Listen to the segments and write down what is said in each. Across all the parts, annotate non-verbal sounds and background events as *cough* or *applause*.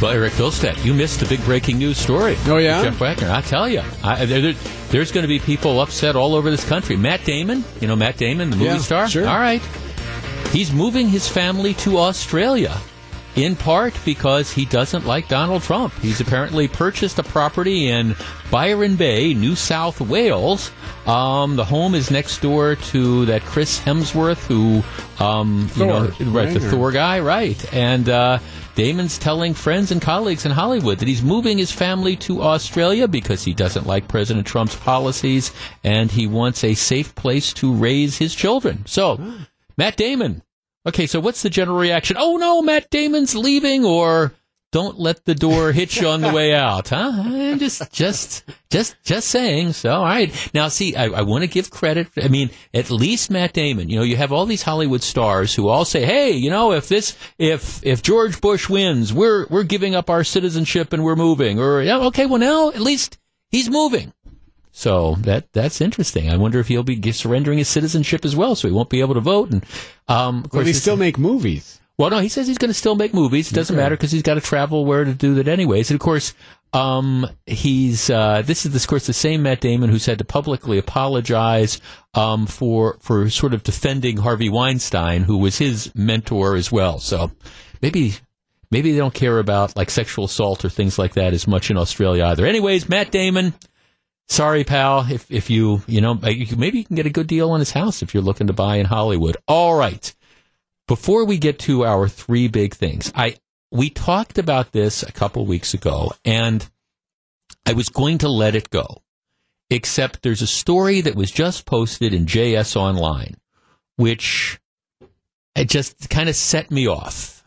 Well, Eric Bilstead, you missed the big breaking news story. Oh, yeah? Jeff Wagner. I tell you, I, there, there, there's going to be people upset all over this country. Matt Damon, you know Matt Damon, the movie Yeah, star? sure. All right. He's moving his family to Australia. In part because he doesn't like Donald Trump. He's apparently purchased a property in Byron Bay, New South Wales. Um, the home is next door to that Chris Hemsworth, who, um, you know, Thor, right, the right? Thor guy, right? And uh, Damon's telling friends and colleagues in Hollywood that he's moving his family to Australia because he doesn't like President Trump's policies and he wants a safe place to raise his children. So, Matt Damon. Okay, so what's the general reaction? Oh no, Matt Damon's leaving, or don't let the door hit you on the way out, huh? I'm just, just, just, just saying. So, all right. Now, see, I, I want to give credit. I mean, at least Matt Damon. You know, you have all these Hollywood stars who all say, "Hey, you know, if this, if if George Bush wins, we're we're giving up our citizenship and we're moving." Or, yeah, okay, well now at least he's moving. So that that's interesting. I wonder if he'll be surrendering his citizenship as well, so he won't be able to vote. And um, of course, he it's- still make movies? well, no, he says he's going to still make movies. It doesn't Okay. matter because he's got to travel where to do that anyways. And of course, um, he's uh, this is, of course, the same Matt Damon who's had to publicly apologize um, for for sort of defending Harvey Weinstein, who was his mentor as well. So maybe maybe they don't care about like sexual assault or things like that as much in Australia either. Anyways, Matt Damon. Sorry, pal. If if you you know maybe you can get a good deal on his house if you're looking to buy in Hollywood. All right. Before we get to our three big things, I we talked about this a couple weeks ago, and I was going to let it go, except there's a story that was just posted in JS Online, which it just kind of set me off.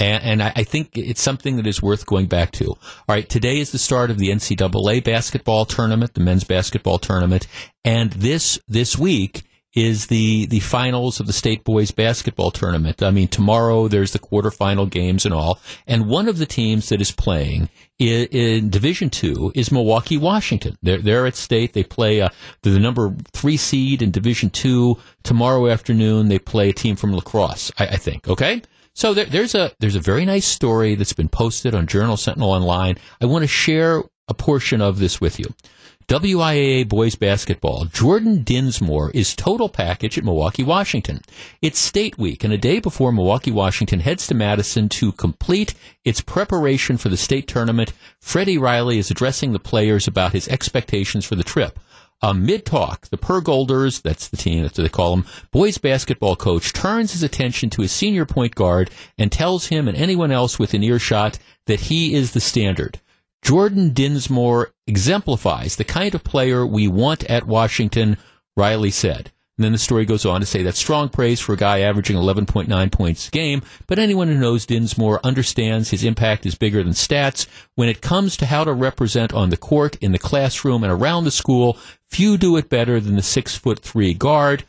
And, and I, I think it's something that is worth going back to. All right, today is the start of the NCAA basketball tournament, the men's basketball tournament, and this this week is the the finals of the state boys basketball tournament. I mean, tomorrow there's the quarterfinal games and all, and one of the teams that is playing in, in Division Two is Milwaukee, Washington. They're they're at state. They play uh, the number three seed in Division Two. Tomorrow afternoon they play a team from La Crosse. I, I think. Okay. So there, there's a there's a very nice story that's been posted on Journal Sentinel Online. I want to share a portion of this with you. WIAA boys basketball. Jordan Dinsmore is total package at Milwaukee, Washington. It's state week, and a day before Milwaukee, Washington heads to Madison to complete its preparation for the state tournament, Freddie Riley is addressing the players about his expectations for the trip. Uh, Mid talk, the Purgolders, that's the team, that's what they call them, boys basketball coach turns his attention to his senior point guard and tells him and anyone else within earshot that he is the standard. Jordan Dinsmore exemplifies the kind of player we want at Washington, Riley said. And then the story goes on to say that's strong praise for a guy averaging 11.9 points a game, but anyone who knows Dinsmore understands his impact is bigger than stats. When it comes to how to represent on the court, in the classroom, and around the school, few do it better than the six foot three guard.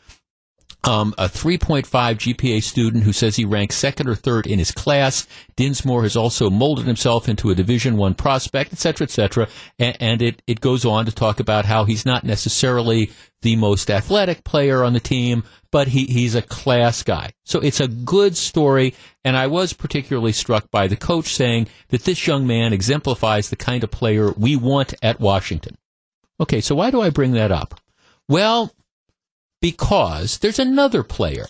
Um, a 3.5 GPA student who says he ranks second or third in his class. Dinsmore has also molded himself into a Division One prospect, et cetera, et cetera. And, and it, it goes on to talk about how he's not necessarily the most athletic player on the team, but he, he's a class guy. So it's a good story. And I was particularly struck by the coach saying that this young man exemplifies the kind of player we want at Washington. Okay, so why do I bring that up? Well, because there's another player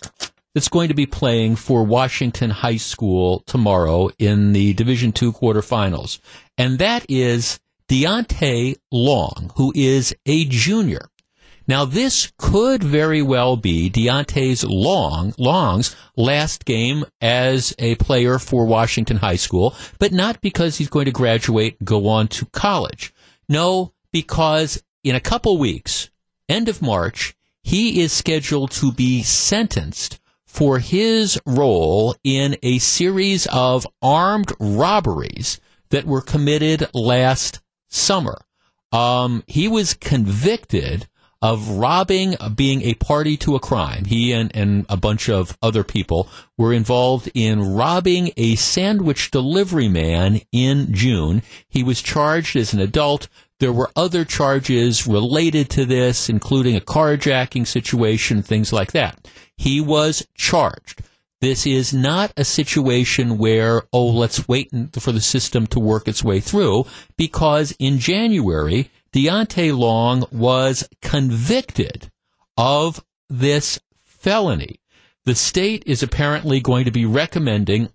that's going to be playing for Washington High School tomorrow in the Division Two quarterfinals, and that is Deontay Long, who is a junior. Now, this could very well be Deontay's Long Long's last game as a player for Washington High School, but not because he's going to graduate go on to college. No, because in a couple weeks, end of March, he is scheduled to be sentenced for his role in a series of armed robberies that were committed last summer. Um, he was convicted of robbing, being a party to a crime. He and, and a bunch of other people were involved in robbing a sandwich delivery man in June. He was charged as an adult. There were other charges related to this, including a carjacking situation, things like that. He was charged. This is not a situation where, oh, let's wait for the system to work its way through, because in January, Deontay Long was convicted of this felony. The state is apparently going to be recommending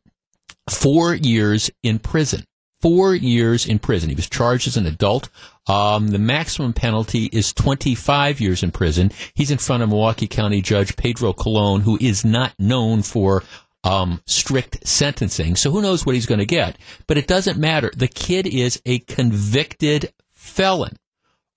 four years in prison. Four years in prison. He was charged as an adult. Um, the maximum penalty is 25 years in prison. He's in front of Milwaukee County Judge Pedro Colon, who is not known for um, strict sentencing. So who knows what he's going to get? But it doesn't matter. The kid is a convicted felon.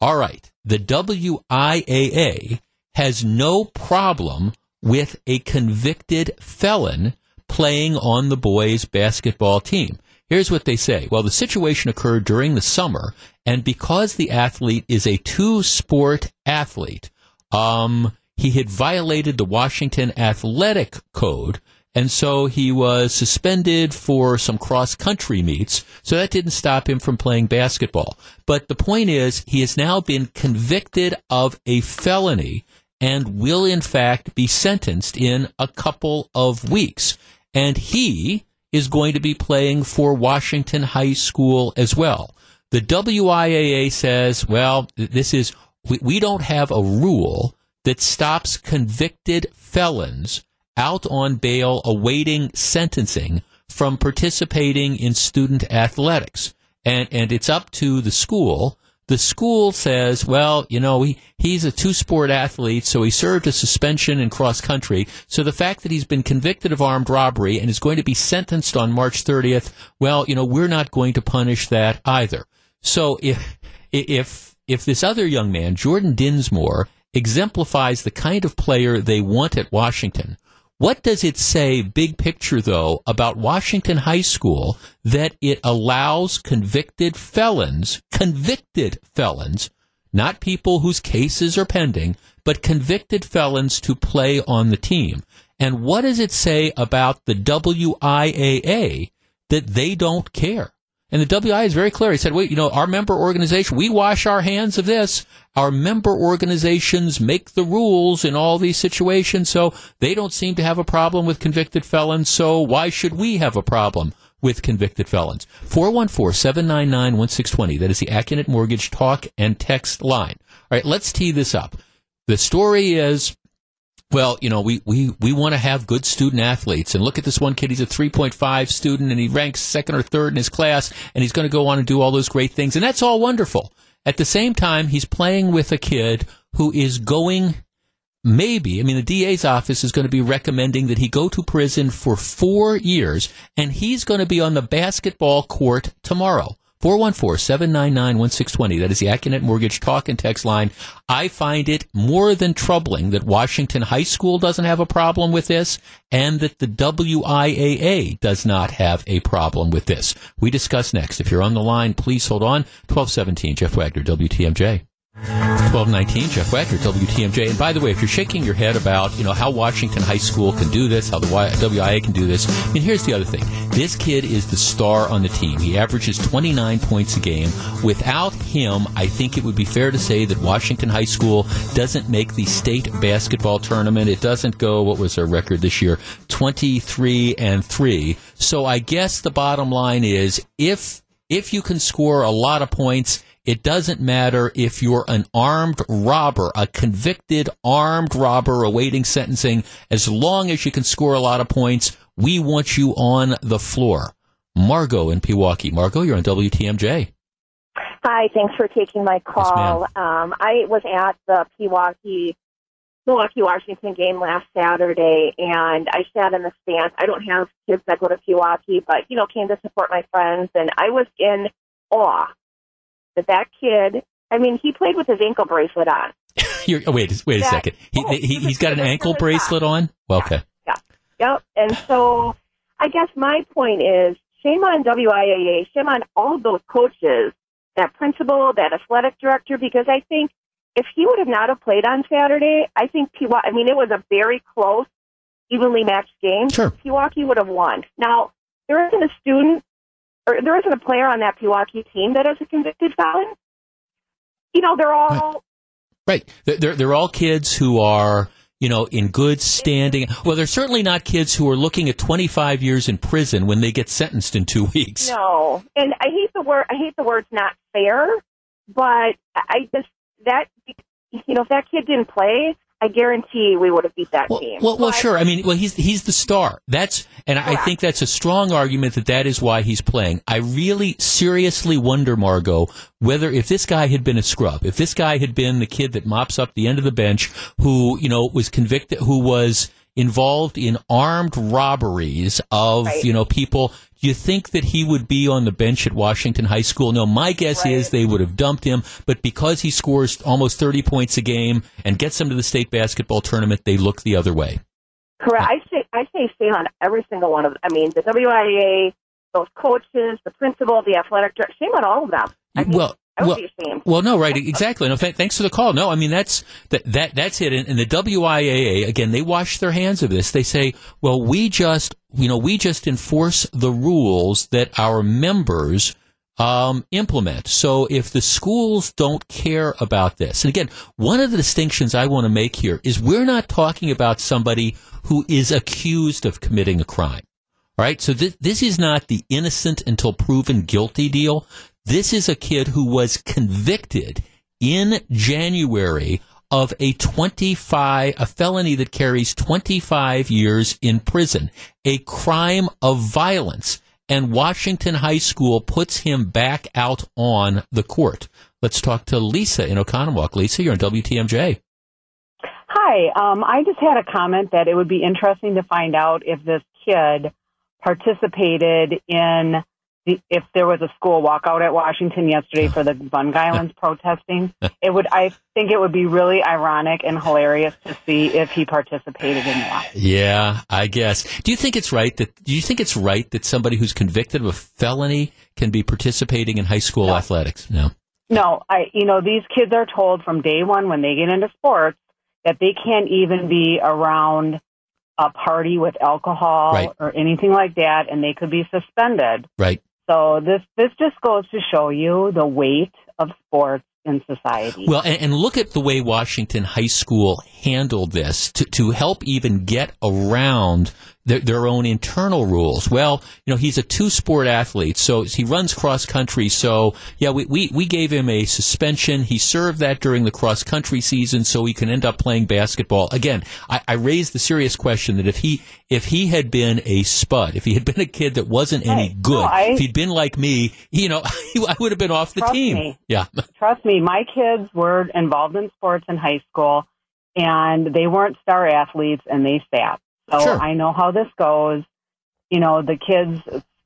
All right. The WIAA has no problem with a convicted felon playing on the boys' basketball team. Here's what they say. Well, the situation occurred during the summer, and because the athlete is a two sport athlete, um, he had violated the Washington Athletic Code, and so he was suspended for some cross country meets. So that didn't stop him from playing basketball. But the point is, he has now been convicted of a felony and will in fact be sentenced in a couple of weeks. And he is going to be playing for Washington High School as well. The WIAA says, well, this is, we, we don't have a rule that stops convicted felons out on bail awaiting sentencing from participating in student athletics. And, and it's up to the school the school says, well, you know, he, he's a two sport athlete, so he served a suspension in cross country. So the fact that he's been convicted of armed robbery and is going to be sentenced on March 30th, well, you know, we're not going to punish that either. So if, if, if this other young man, Jordan Dinsmore, exemplifies the kind of player they want at Washington, what does it say, big picture though, about Washington High School that it allows convicted felons, convicted felons, not people whose cases are pending, but convicted felons to play on the team? And what does it say about the WIAA that they don't care? And the WI is very clear. He said, wait, you know, our member organization, we wash our hands of this. Our member organizations make the rules in all these situations, so they don't seem to have a problem with convicted felons, so why should we have a problem with convicted felons? 414-799-1620. That is the Accunet Mortgage talk and text line. All right, let's tee this up. The story is well, you know, we, we, we want to have good student athletes. And look at this one kid. He's a 3.5 student and he ranks second or third in his class and he's going to go on and do all those great things. And that's all wonderful. At the same time, he's playing with a kid who is going, maybe, I mean, the DA's office is going to be recommending that he go to prison for four years and he's going to be on the basketball court tomorrow. 414-799-1620. That is the Accunet Mortgage talk and text line. I find it more than troubling that Washington High School doesn't have a problem with this and that the WIAA does not have a problem with this. We discuss next. If you're on the line, please hold on. 1217, Jeff Wagner, WTMJ. 1219, Jeff Wagner, WTMJ. And by the way, if you're shaking your head about, you know, how Washington High School can do this, how the WIA can do this, I mean, here's the other thing. This kid is the star on the team. He averages 29 points a game. Without him, I think it would be fair to say that Washington High School doesn't make the state basketball tournament. It doesn't go, what was their record this year? 23 and 3. So I guess the bottom line is if, if you can score a lot of points, it doesn't matter if you're an armed robber, a convicted armed robber awaiting sentencing. As long as you can score a lot of points, we want you on the floor. Margot in Pewaukee. Margot, you're on WTMJ. Hi, thanks for taking my call. Yes, um, I was at the Pewaukee Milwaukee Washington game last Saturday, and I sat in the stands. I don't have kids that go to Pewaukee, but you know, came to support my friends, and I was in awe that that kid, I mean, he played with his ankle bracelet on. *laughs* You're, oh, wait, wait a that, second. He, oh, he, has got an ankle bracelet on? Well, okay. Yeah. yeah. Yep. And so I guess my point is shame on WIAA, shame on all those coaches, that principal, that athletic director, because I think if he would have not have played on Saturday, I think Pewaukee, I mean, it was a very close, evenly matched game. Sure. Pewaukee would have won. Now, there isn't a student or there isn't a player on that Pewaukee team that is a convicted felon. You know, they're all right. right. They're they're all kids who are you know, in good standing. Well, they're certainly not kids who are looking at 25 years in prison when they get sentenced in two weeks. No, and I hate the word. I hate the words not fair, but I just that you know if that kid didn't play, I guarantee we would have beat that well, team. Well, well, sure. I mean, well, he's he's the star. That's and Correct. I think that's a strong argument that that is why he's playing. I really seriously wonder, Margot, whether if this guy had been a scrub, if this guy had been the kid that mops up the end of the bench, who you know was convicted, who was involved in armed robberies of right. you know people do you think that he would be on the bench at Washington High School? No, my guess right. is they would have dumped him, but because he scores almost 30 points a game and gets them to the state basketball tournament, they look the other way. Correct. I say I say stay on every single one of them. I mean, the WIA, those coaches, the principal, the athletic director, shame on all of them. I mean, well, well, well, no, right, exactly. No, th- thanks for the call. No, I mean that's that, that that's it. And, and, the WIAA again, they wash their hands of this. They say, well, we just you know we just enforce the rules that our members um, implement. So if the schools don't care about this, and again, one of the distinctions I want to make here is we're not talking about somebody who is accused of committing a crime. All right, so th- this is not the innocent until proven guilty deal. This is a kid who was convicted in January of a 25, a felony that carries 25 years in prison, a crime of violence. And Washington High School puts him back out on the court. Let's talk to Lisa in Oconomowoc. Lisa, you're on WTMJ. Hi. Um, I just had a comment that it would be interesting to find out if this kid participated in if there was a school walkout at Washington yesterday for the Gun Islands *laughs* protesting, it would I think it would be really ironic and hilarious to see if he participated in that. Yeah, I guess. Do you think it's right that do you think it's right that somebody who's convicted of a felony can be participating in high school no. athletics? No. No, I you know, these kids are told from day one when they get into sports that they can't even be around a party with alcohol right. or anything like that and they could be suspended. Right. So this this just goes to show you the weight of sports in society. Well, and, and, look at the way Washington High School handled this to, to help even get around their, their own internal rules. Well, you know, he's a two sport athlete, so he runs cross country. So, yeah, we, we, we gave him a suspension. He served that during the cross country season so he can end up playing basketball. Again, I, I raised the serious question that if he, if he had been a spud, if he had been a kid that wasn't any good, no, I, if he'd been like me, you know, *laughs* I would have been off the team. Me. Yeah. Trust me, my kids were involved in sports in high school and they weren't star athletes and they sat. So sure. I know how this goes. You know, the kids,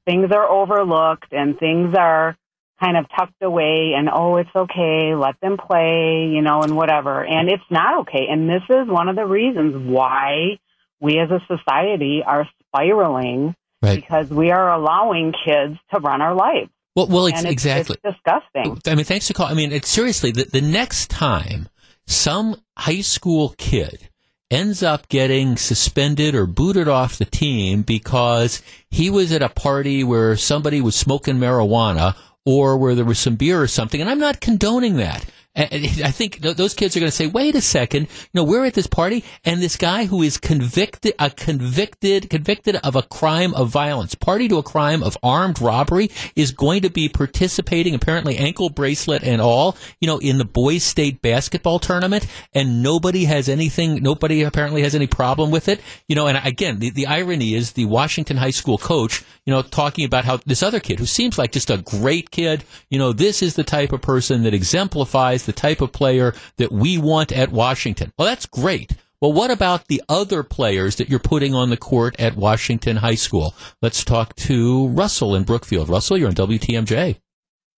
things are overlooked and things are kind of tucked away and, oh, it's okay, let them play, you know, and whatever. And it's not okay. And this is one of the reasons why we as a society are spiraling right. because we are allowing kids to run our lives. Well, well, it's, it's exactly it's disgusting. I mean, thanks for calling. I mean, it's seriously the, the next time some high school kid ends up getting suspended or booted off the team because he was at a party where somebody was smoking marijuana or where there was some beer or something. And I'm not condoning that. I think those kids are going to say, "Wait a second, you know, we're at this party, and this guy who is convicted, a convicted, convicted of a crime of violence, party to a crime of armed robbery, is going to be participating, apparently ankle bracelet and all, you know, in the boys' state basketball tournament, and nobody has anything, nobody apparently has any problem with it, you know. And again, the, the irony is the Washington high school coach, you know, talking about how this other kid who seems like just a great kid, you know, this is the type of person that exemplifies the type of player that we want at Washington. Well, that's great. Well, what about the other players that you're putting on the court at Washington High School? Let's talk to Russell in Brookfield. Russell, you're on WTMJ.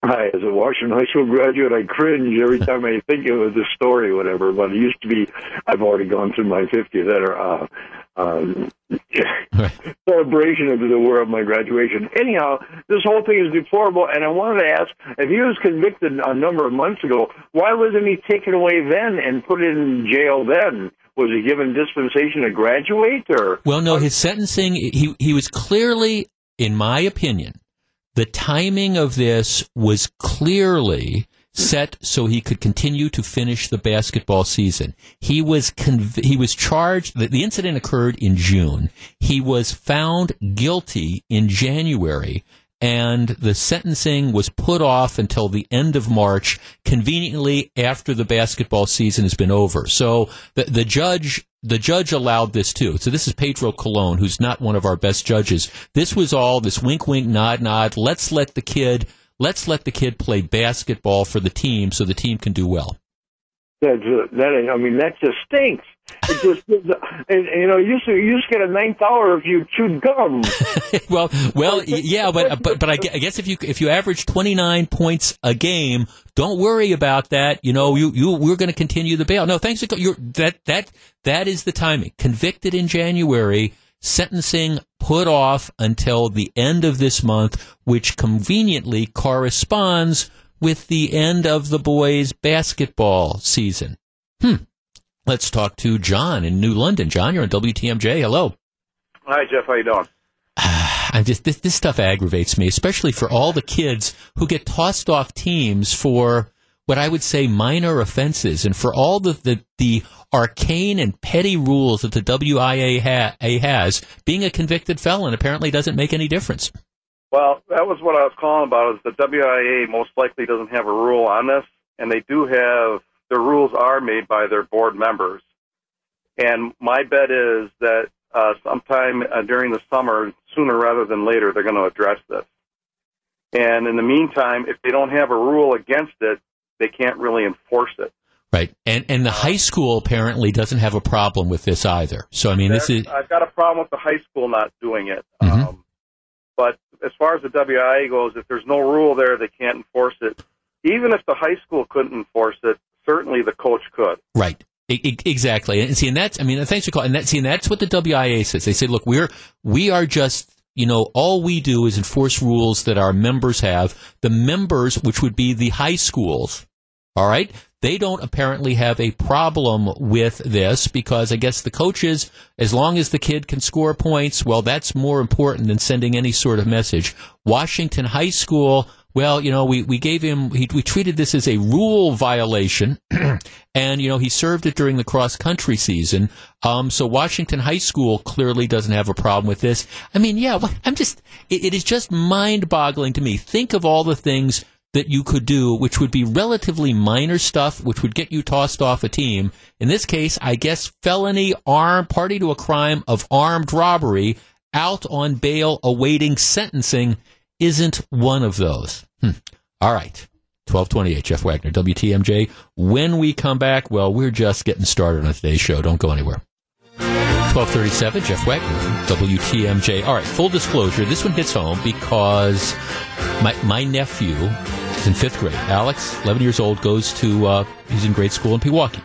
Hi, as a Washington High School graduate, I cringe every *laughs* time I think of the story, or whatever. But it used to be, I've already gone through my 50th that are uh, um, *laughs* celebration of the war of my graduation. Anyhow, this whole thing is deplorable, and I wanted to ask if he was convicted a number of months ago, why wasn't he taken away then and put in jail then? Was he given dispensation to graduate, or well, no, his sentencing he he was clearly, in my opinion, the timing of this was clearly set so he could continue to finish the basketball season. He was conv- he was charged. The, the incident occurred in June. He was found guilty in January and the sentencing was put off until the end of March, conveniently after the basketball season has been over. So the, the judge the judge allowed this too. So this is Pedro Colon, who's not one of our best judges. This was all this wink, wink, nod, nod. Let's let the kid let's let the kid play basketball for the team so the team can do well. That, that I mean, that just stinks. It just, *laughs* and, you know, you just, you to get a ninth hour if you chewed gum. *laughs* well, well, yeah, but uh, but but I guess if you if you average twenty nine points a game, don't worry about that. You know, you you we're going to continue the bail. No, thanks. You're, that that that is the timing. Convicted in January sentencing put off until the end of this month, which conveniently corresponds with the end of the boys' basketball season. Hmm. Let's talk to John in New London. John, you're on WTMJ. Hello. Hi, Jeff. How you doing? *sighs* I'm just this, this stuff aggravates me, especially for all the kids who get tossed off teams for what I would say minor offenses, and for all the the, the arcane and petty rules that the WIA ha- has, being a convicted felon apparently doesn't make any difference. Well, that was what I was calling about. Is the WIA most likely doesn't have a rule on this, and they do have the rules are made by their board members. And my bet is that uh, sometime uh, during the summer, sooner rather than later, they're going to address this. And in the meantime, if they don't have a rule against it, they can't really enforce it. Right, and and the high school apparently doesn't have a problem with this either. So I mean, this is I've got a problem with the high school not doing it. Mm-hmm. Um, but as far as the WIA goes, if there's no rule there, they can't enforce it. Even if the high school couldn't enforce it, certainly the coach could. Right. exactly. And see, and that's, I mean, thanks for calling. And that, see, and that's what the WIA says. They say, look, we're, we are just, you know, all we do is enforce rules that our members have. The members, which would be the high schools, all right, they don't apparently have a problem with this because I guess the coaches, as long as the kid can score points, well, that's more important than sending any sort of message. Washington High School, well, you know, we, we gave him, he, we treated this as a rule violation, *clears throat* and, you know, he served it during the cross country season. Um, so Washington High School clearly doesn't have a problem with this. I mean, yeah, I'm just, it, it is just mind boggling to me. Think of all the things that you could do, which would be relatively minor stuff, which would get you tossed off a team. In this case, I guess felony, arm, party to a crime of armed robbery, out on bail awaiting sentencing isn't one of those. Hmm. All right. 1228, Jeff Wagner, WTMJ. When we come back, well, we're just getting started on today's show. Don't go anywhere. 1237, Jeff Wagner, WTMJ. All right, full disclosure, this one hits home because my, my nephew in fifth grade. Alex, 11 years old, goes to, uh, he's in grade school in Pewaukee.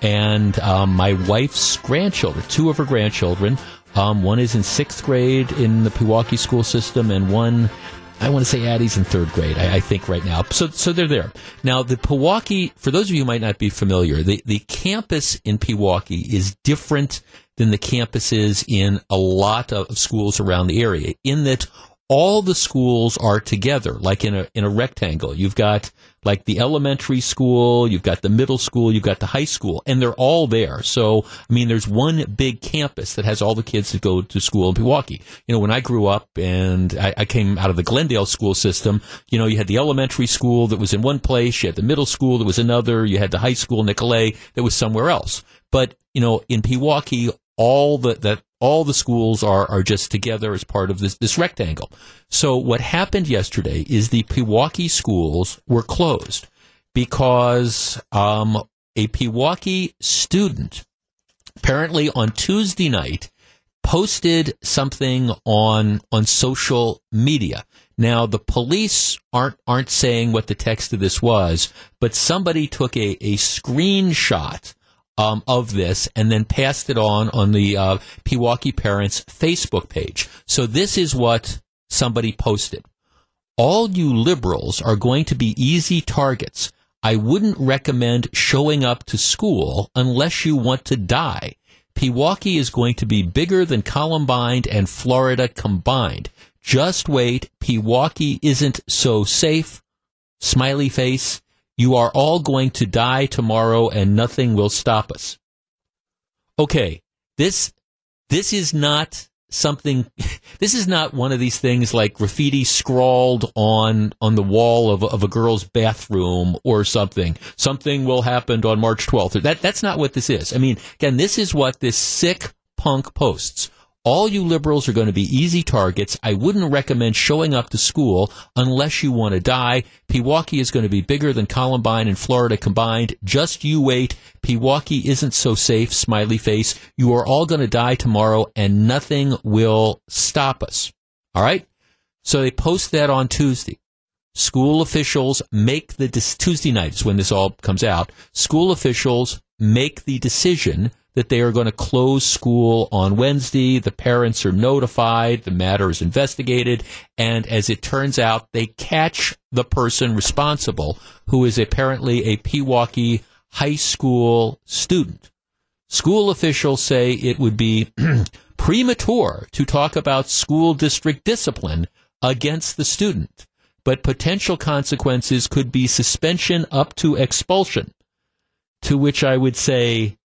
And um, my wife's grandchildren, two of her grandchildren, um, one is in sixth grade in the Pewaukee school system, and one, I want to say Addie's in third grade, I, I, think, right now. So, so they're there. Now, the Pewaukee, for those of you who might not be familiar, the, the campus in Pewaukee is different than the campuses in a lot of schools around the area, in that all the schools are together, like in a in a rectangle. You've got like the elementary school, you've got the middle school, you've got the high school, and they're all there. So, I mean, there's one big campus that has all the kids that go to school in Pewaukee. You know, when I grew up and I, I came out of the Glendale school system, you know, you had the elementary school that was in one place, you had the middle school that was another, you had the high school, Nicolet, that was somewhere else. But, you know, in Pewaukee, all the, that all the schools are, are just together as part of this, this rectangle. So what happened yesterday is the Pewaukee schools were closed because um, a Pewaukee student apparently on Tuesday night posted something on on social media. Now the police aren't aren't saying what the text of this was, but somebody took a, a screenshot um, of this and then passed it on on the uh, Pewaukee Parents Facebook page. So this is what somebody posted. All you liberals are going to be easy targets. I wouldn't recommend showing up to school unless you want to die. Pewaukee is going to be bigger than Columbine and Florida combined. Just wait. Pewaukee isn't so safe. Smiley face. You are all going to die tomorrow and nothing will stop us. Okay, this, this is not something, *laughs* this is not one of these things like graffiti scrawled on, on the wall of, of a girl's bathroom or something. Something will happen on March 12th. That, that's not what this is. I mean, again, this is what this sick punk posts all you liberals are going to be easy targets. I wouldn't recommend showing up to school unless you want to die. Pewaukee is going to be bigger than Columbine and Florida combined. Just you wait. Pewaukee isn't so safe, smiley face. You are all going to die tomorrow and nothing will stop us. All right? So they post that on Tuesday. School officials make the, Tuesday nights when this all comes out, school officials make the decision that they are going to close school on Wednesday. The parents are notified. The matter is investigated. And as it turns out, they catch the person responsible, who is apparently a Pewaukee high school student. School officials say it would be *clears throat* premature to talk about school district discipline against the student, but potential consequences could be suspension up to expulsion. To which I would say,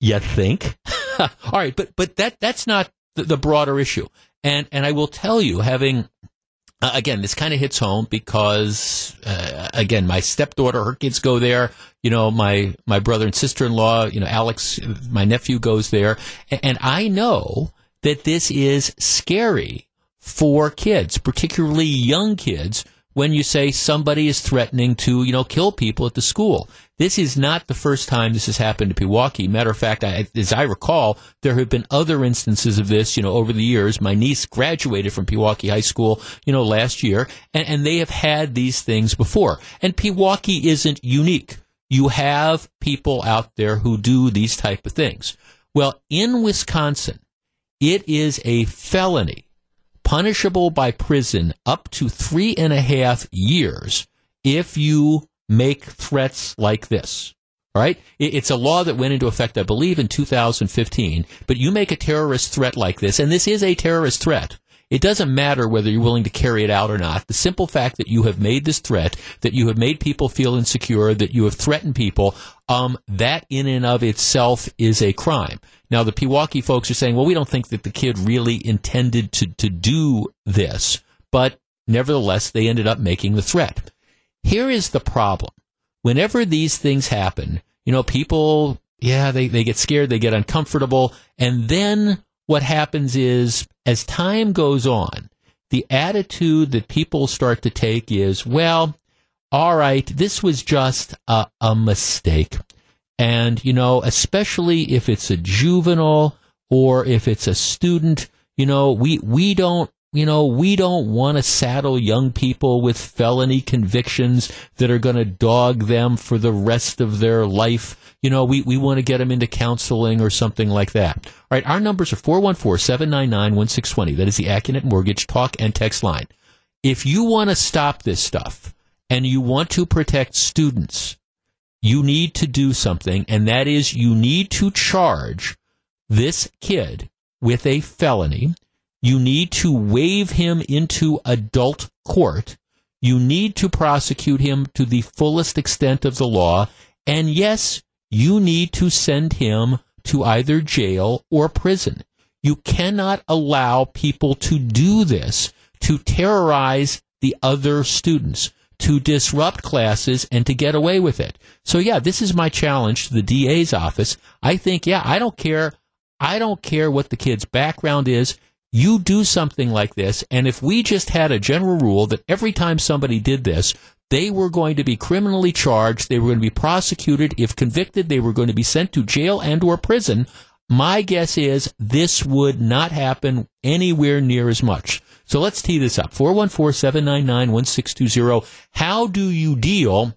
you think? *laughs* All right, but but that that's not the, the, broader issue. And and I will tell you, having uh, again, this kind of hits home because uh, again, my stepdaughter, her kids go there. You know, my my brother and sister in law, you know, Alex, my nephew goes there, and, and I know that this is scary for kids, particularly young kids when you say somebody is threatening to, you know, kill people at the school. This is not the first time this has happened to Pewaukee. Matter of fact, I, as I recall, there have been other instances of this, you know, over the years. My niece graduated from Pewaukee High School, you know, last year, and, and they have had these things before. And Pewaukee isn't unique. You have people out there who do these type of things. Well, in Wisconsin, it is a felony punishable by prison up to three and a half years if you make threats like this. All right? It's a law that went into effect, I believe, in 2015. But you make a terrorist threat like this, and this is a terrorist threat. It doesn't matter whether you're willing to carry it out or not. The simple fact that you have made this threat, that you have made people feel insecure, that you have threatened people, um, that in and of itself is a crime. Now, the Pewaukee folks are saying, well, we don't think that the kid really intended to, to do this, but nevertheless, they ended up making the threat. Here is the problem. Whenever these things happen, you know, people, yeah, they, they get scared, they get uncomfortable, and then what happens is as time goes on, the attitude that people start to take is, well, all right, this was just a, a mistake. And, you know, especially if it's a juvenile or if it's a student, you know, we, we don't you know, we don't want to saddle young people with felony convictions that are going to dog them for the rest of their life. You know, we, we want to get them into counseling or something like that. All right, our numbers are 414-799-1620. That is the Accunet Mortgage talk and text line. If you want to stop this stuff and you want to protect students, you need to do something, and that is you need to charge this kid with a felony you need to waive him into adult court. You need to prosecute him to the fullest extent of the law. And yes, you need to send him to either jail or prison. You cannot allow people to do this, to terrorize the other students, to disrupt classes and to get away with it. So yeah, this is my challenge to the DA's office. I think, yeah, I don't care. I don't care what the kid's background is you do something like this, and if we just had a general rule that every time somebody did this, they were going to be criminally charged, they were going to be prosecuted, if convicted, they were going to be sent to jail and or prison, my guess is this would not happen anywhere near as much. So let's tee this up. 414-799-1620. How do you deal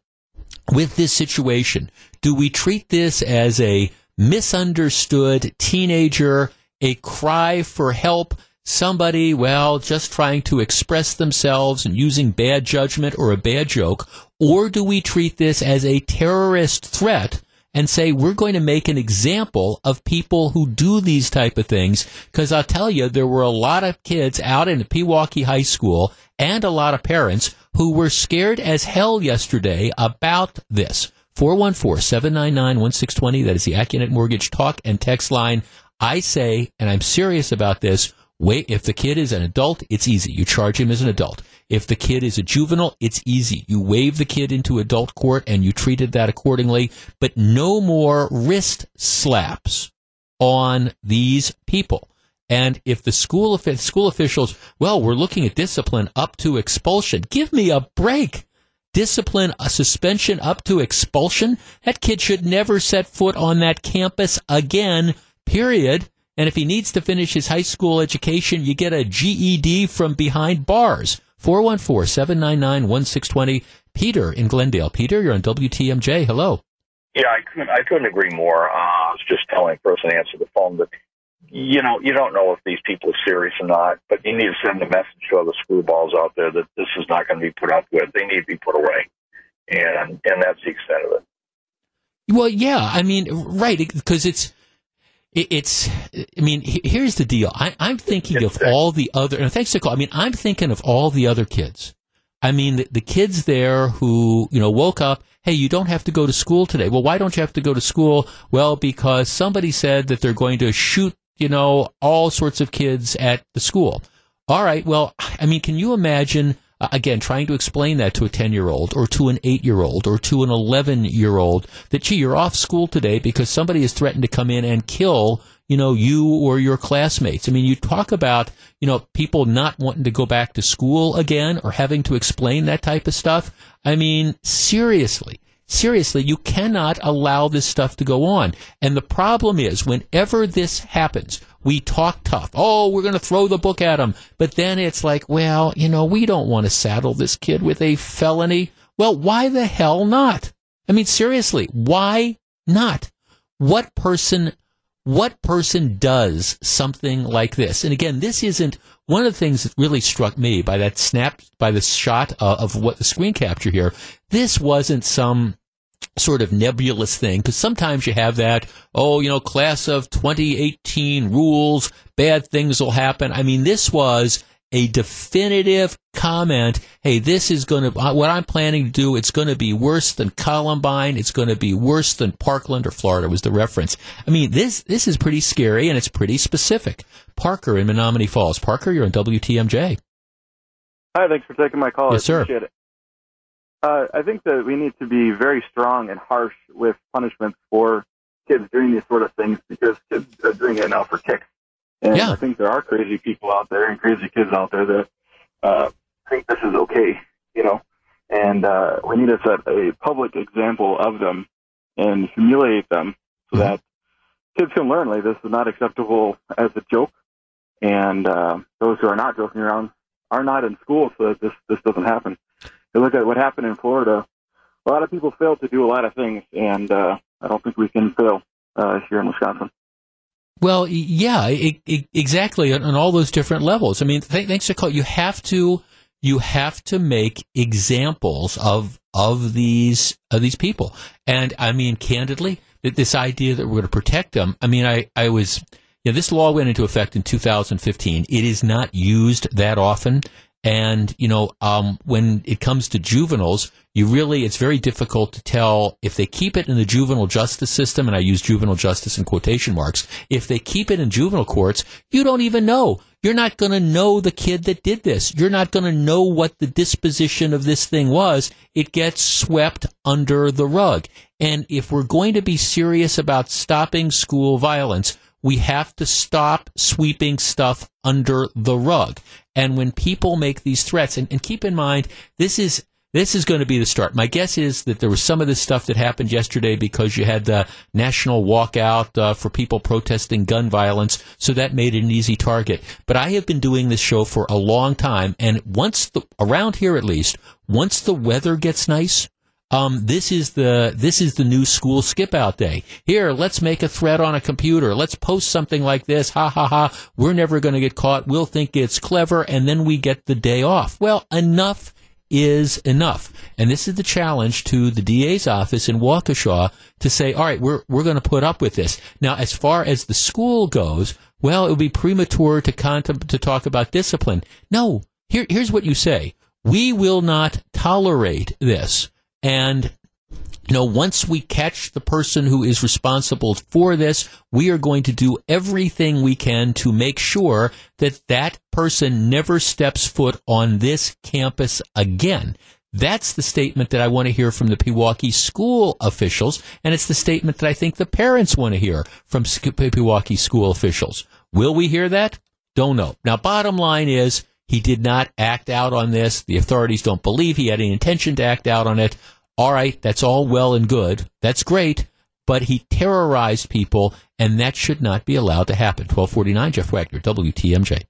with this situation? Do we treat this as a misunderstood teenager a cry for help, somebody, well, just trying to express themselves and using bad judgment or a bad joke? Or do we treat this as a terrorist threat and say we're going to make an example of people who do these type of things because I'll tell you there were a lot of kids out in Pewaukee High School and a lot of parents who were scared as hell yesterday about this. 414-799-1620 that is the Accunet Mortgage talk and text line. I say and I'm serious about this Wait, if the kid is an adult, it's easy. You charge him as an adult. If the kid is a juvenile, it's easy. You wave the kid into adult court and you treated that accordingly, but no more wrist slaps on these people. And if the school school officials, well, we're looking at discipline up to expulsion. Give me a break. Discipline, a suspension up to expulsion. That kid should never set foot on that campus again. Period. And if he needs to finish his high school education, you get a GED from behind bars. 414-799-1620. Peter in Glendale. Peter, you're on WTMJ. Hello. Yeah, I couldn't, I couldn't agree more. Uh, I was just telling the person to answer the phone that, you know, you don't know if these people are serious or not, but you need to send a message to all other screwballs out there that this is not going to be put up with. They need to be put away. And, and that's the extent of it. Well, yeah, I mean, right, because it's, it's i mean here's the deal. I, am thinking of all the other and thanks to call i mean i'm thinking of all the other kids. I mean the, the, kids there who you know woke up hey you don't have to go to school today. Well why don't you have to go to school? Well because somebody said that they're going to shoot you know all sorts of kids at the school. All right well i mean can you imagine again, trying to explain that to a 10 year old or to an 8 year old or to an 11 year old that, gee, you're off school today because somebody has threatened to come in and kill, you know, you or your classmates. I mean, you talk about, you know, people not wanting to go back to school again or having to explain that type of stuff. I mean, seriously. Seriously, you cannot allow this stuff to go on. And the problem is, whenever this happens, we talk tough. Oh, we're going to throw the book at him. But then it's like, well, you know, we don't want to saddle this kid with a felony. Well, why the hell not? I mean, seriously, why not? What person, what person does something like this? And again, this isn't one of the things that really struck me by that snap, by the shot uh, of what the screen capture here. This wasn't some sort of nebulous thing because sometimes you have that oh you know class of 2018 rules bad things will happen. I mean this was a definitive comment hey this is going to uh, what i'm planning to do it's going to be worse than columbine it's going to be worse than parkland or florida was the reference. I mean this this is pretty scary and it's pretty specific. Parker in Menomonee Falls. Parker you're on wtmj hi thanks for taking my call. Yes, sir. Uh, I think that we need to be very strong and harsh with punishments for kids doing these sort of things because kids are doing it now for kicks. And yeah. I think there are crazy people out there and crazy kids out there that uh, think this is okay, you know. And uh, we need to set a public example of them and humiliate them so mm-hmm. that kids can learn like this is not acceptable as a joke. And uh, those who are not joking around are not in school so that this this doesn't happen look at what happened in Florida, a lot of people failed to do a lot of things, and uh, I don't think we can fail uh, here in Wisconsin. Well, yeah, it, it, exactly on, on, all those different levels. I mean, th- thanks to call, you have to you have to make examples of of these of these people. And I mean, candidly, this idea that we're going to protect them. I mean, I I was. Yeah, this law went into effect in 2015. It is not used that often. And, you know, um, when it comes to juveniles, you really, it's very difficult to tell if they keep it in the juvenile justice system, and I use juvenile justice in quotation marks, if they keep it in juvenile courts, you don't even know. You're not going to know the kid that did this. You're not going to know what the disposition of this thing was. It gets swept under the rug. And if we're going to be serious about stopping school violence, we have to stop sweeping stuff under the rug. And when people make these threats, and, and keep in mind, this is this is going to be the start. My guess is that there was some of this stuff that happened yesterday because you had the national walkout uh, for people protesting gun violence, so that made it an easy target. But I have been doing this show for a long time, and once the, around here at least, once the weather gets nice, um, this is the this is the new school skip out day. Here, let's make a thread on a computer. Let's post something like this. Ha ha ha. We're never going to get caught. We'll think it's clever, and then we get the day off. Well, enough is enough. And this is the challenge to the DA's office in Waukesha to say, all right, we're, we're going to put up with this. Now, as far as the school goes, well, it would be premature to contem- to talk about discipline. No, here, here's what you say. We will not tolerate this. And you know, once we catch the person who is responsible for this, we are going to do everything we can to make sure that that person never steps foot on this campus again. That's the statement that I want to hear from the Pewaukee school officials, and it's the statement that I think the parents want to hear from Pewaukee school officials. Will we hear that? Don't know. Now, bottom line is, he did not act out on this. The authorities don't believe he had any intention to act out on it all right, that's all well and good. That's great. But he terrorized people, and that should not be allowed to happen. 1249, Jeff Wagner, WTMJ.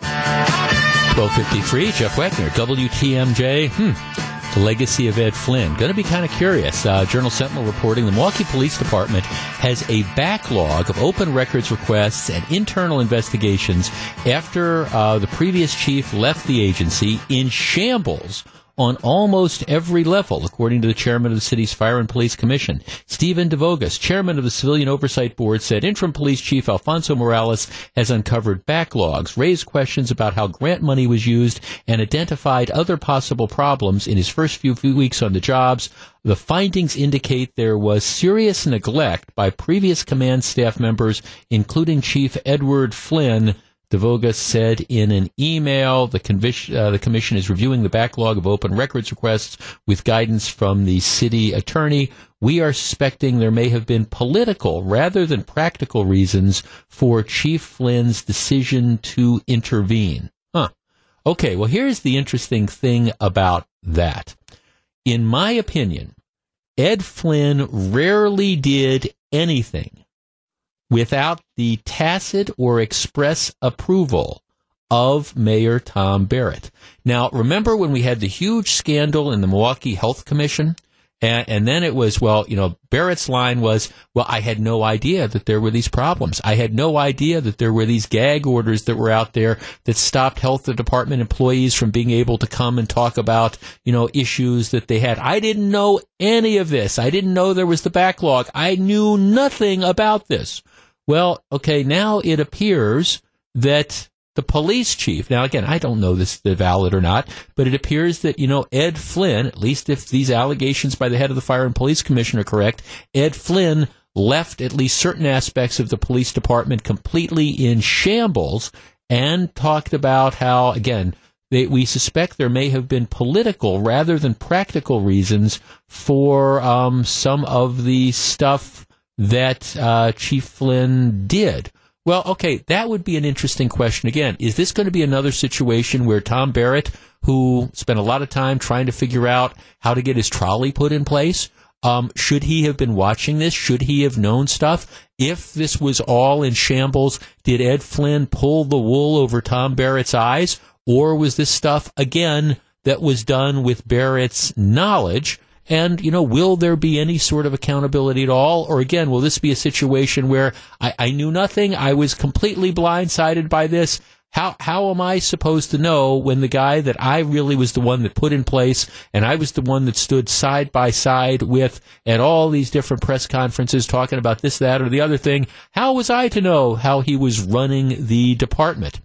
1253, Jeff Wagner, WTMJ. Hmm. Legacy of Ed Flynn. Going to be kind of curious. Uh, Journal Sentinel reporting the Milwaukee Police Department has a backlog of open records requests and internal investigations after uh, the previous chief left the agency in shambles on almost every level, according to the chairman of the city's Fire and Police Commission. Stephen DeVougas, chairman of the Civilian Oversight Board, said interim police chief Alfonso Morales has uncovered backlogs, raised questions about how grant money was used, and identified other possible problems in his first few weeks on the jobs. The findings indicate there was serious neglect by previous command staff members, including Chief Edward Flynn, DeVougas said in an email the, convish, uh, the commission is reviewing the backlog of open records requests with guidance from the city attorney. We are suspecting there may have been political rather than practical reasons for Chief Flynn's decision to intervene. Huh. Okay, well, here's the interesting thing about that. In my opinion, Ed Flynn rarely did anything without the tacit or express approval of Mayor Tom Barrett. Now, remember when we had the huge scandal in the Milwaukee Health Commission? And, and, then it was, well, you know, Barrett's line was, well, I had no idea that there were these problems. I had no idea that there were these gag orders that were out there that stopped health department employees from being able to come and talk about, you know, issues that they had. I didn't know any of this. I didn't know there was the backlog. I knew nothing about this. Well, okay, now it appears that the police chief, now again, I don't know this is valid or not, but it appears that, you know, Ed Flynn, at least if these allegations by the head of the Fire and Police Commission are correct, Ed Flynn left at least certain aspects of the police department completely in shambles and talked about how, again, they, we suspect there may have been political rather than practical reasons for um, some of the stuff that uh, Chief Flynn did. Well, okay, that would be an interesting question. Again, is this going to be another situation where Tom Barrett, who spent a lot of time trying to figure out how to get his trolley put in place, um, should he have been watching this? Should he have known stuff? If this was all in shambles, did Ed Flynn pull the wool over Tom Barrett's eyes? Or was this stuff, again, that was done with Barrett's knowledge? And, you know, will there be any sort of accountability at all? Or again, will this be a situation where I, I knew nothing? I was completely blindsided by this. How, how am I supposed to know when the guy that I really was the one that put in place and I was the one that stood side by side with at all these different press conferences talking about this, that, or the other thing? How was I to know how he was running the department?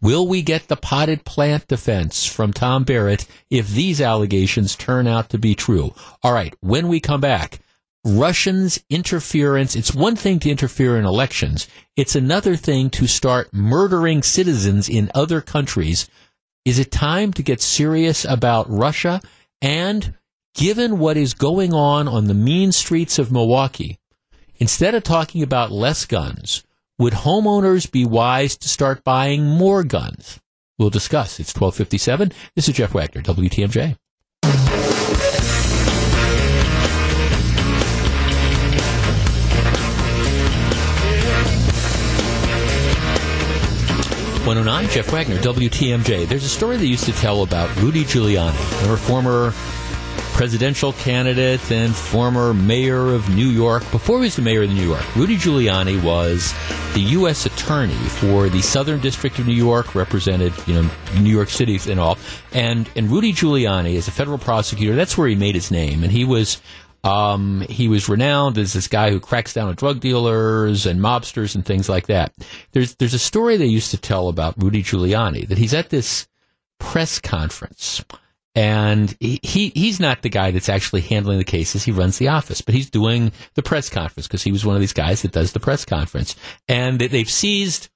Will we get the potted plant defense from Tom Barrett if these allegations turn out to be true? All right, when we come back, Russians' interference, it's one thing to interfere in elections, it's another thing to start murdering citizens in other countries. Is it time to get serious about Russia? And given what is going on on the mean streets of Milwaukee, instead of talking about less guns, would homeowners be wise to start buying more guns? We'll discuss. It's 1257. This is Jeff Wagner, WTMJ. One hundred oh nine, Jeff Wagner, WTMJ. There's a story they used to tell about Rudy Giuliani, our former presidential candidate and former mayor of New York. Before he was the mayor of New York, Rudy Giuliani was the U.S. attorney for the Southern District of New York, represented you know New York City and all, and and Rudy Giuliani is a federal prosecutor. That's where he made his name, and he was. Um, he was renowned as this guy who cracks down on drug dealers and mobsters and things like that. There's there's a story they used to tell about Rudy Giuliani that he's at this press conference and he, he's not the guy that's actually handling the cases. He runs the office, but he's doing the press conference because he was one of these guys that does the press conference. And they've seized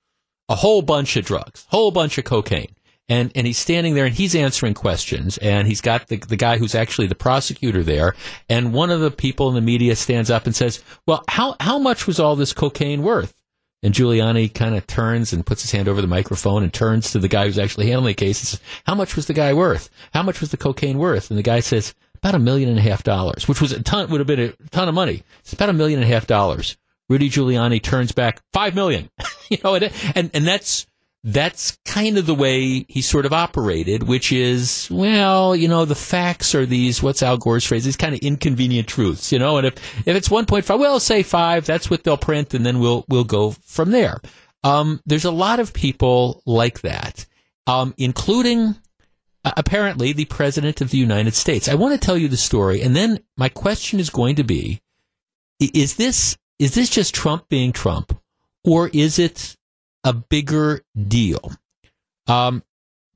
a whole bunch of drugs, whole bunch of cocaine. And, and he's standing there and he's answering questions and he's got the, the guy who's actually the prosecutor there. And one of the people in the media stands up and says, well, how, how much was all this cocaine worth? And Giuliani kind of turns and puts his hand over the microphone and turns to the guy who's actually handling the case and says, How much was the guy worth? How much was the cocaine worth? And the guy says, About a million and a half dollars, which was a ton, would have been a ton of money. It's about a million and a half dollars. Rudy Giuliani turns back, five million. *laughs* you know, and, and, and that's, that's kind of the way he sort of operated, which is, well, you know, the facts are these, what's Al Gore's phrase, these kind of inconvenient truths, you know, and if, if it's 1.5, well, say five, that's what they'll print, and then we'll, we'll go from there. Um, there's a lot of people like that, um, including uh, apparently the President of the United States. I want to tell you the story, and then my question is going to be, is this, is this just Trump being Trump? Or is it a bigger deal. Um,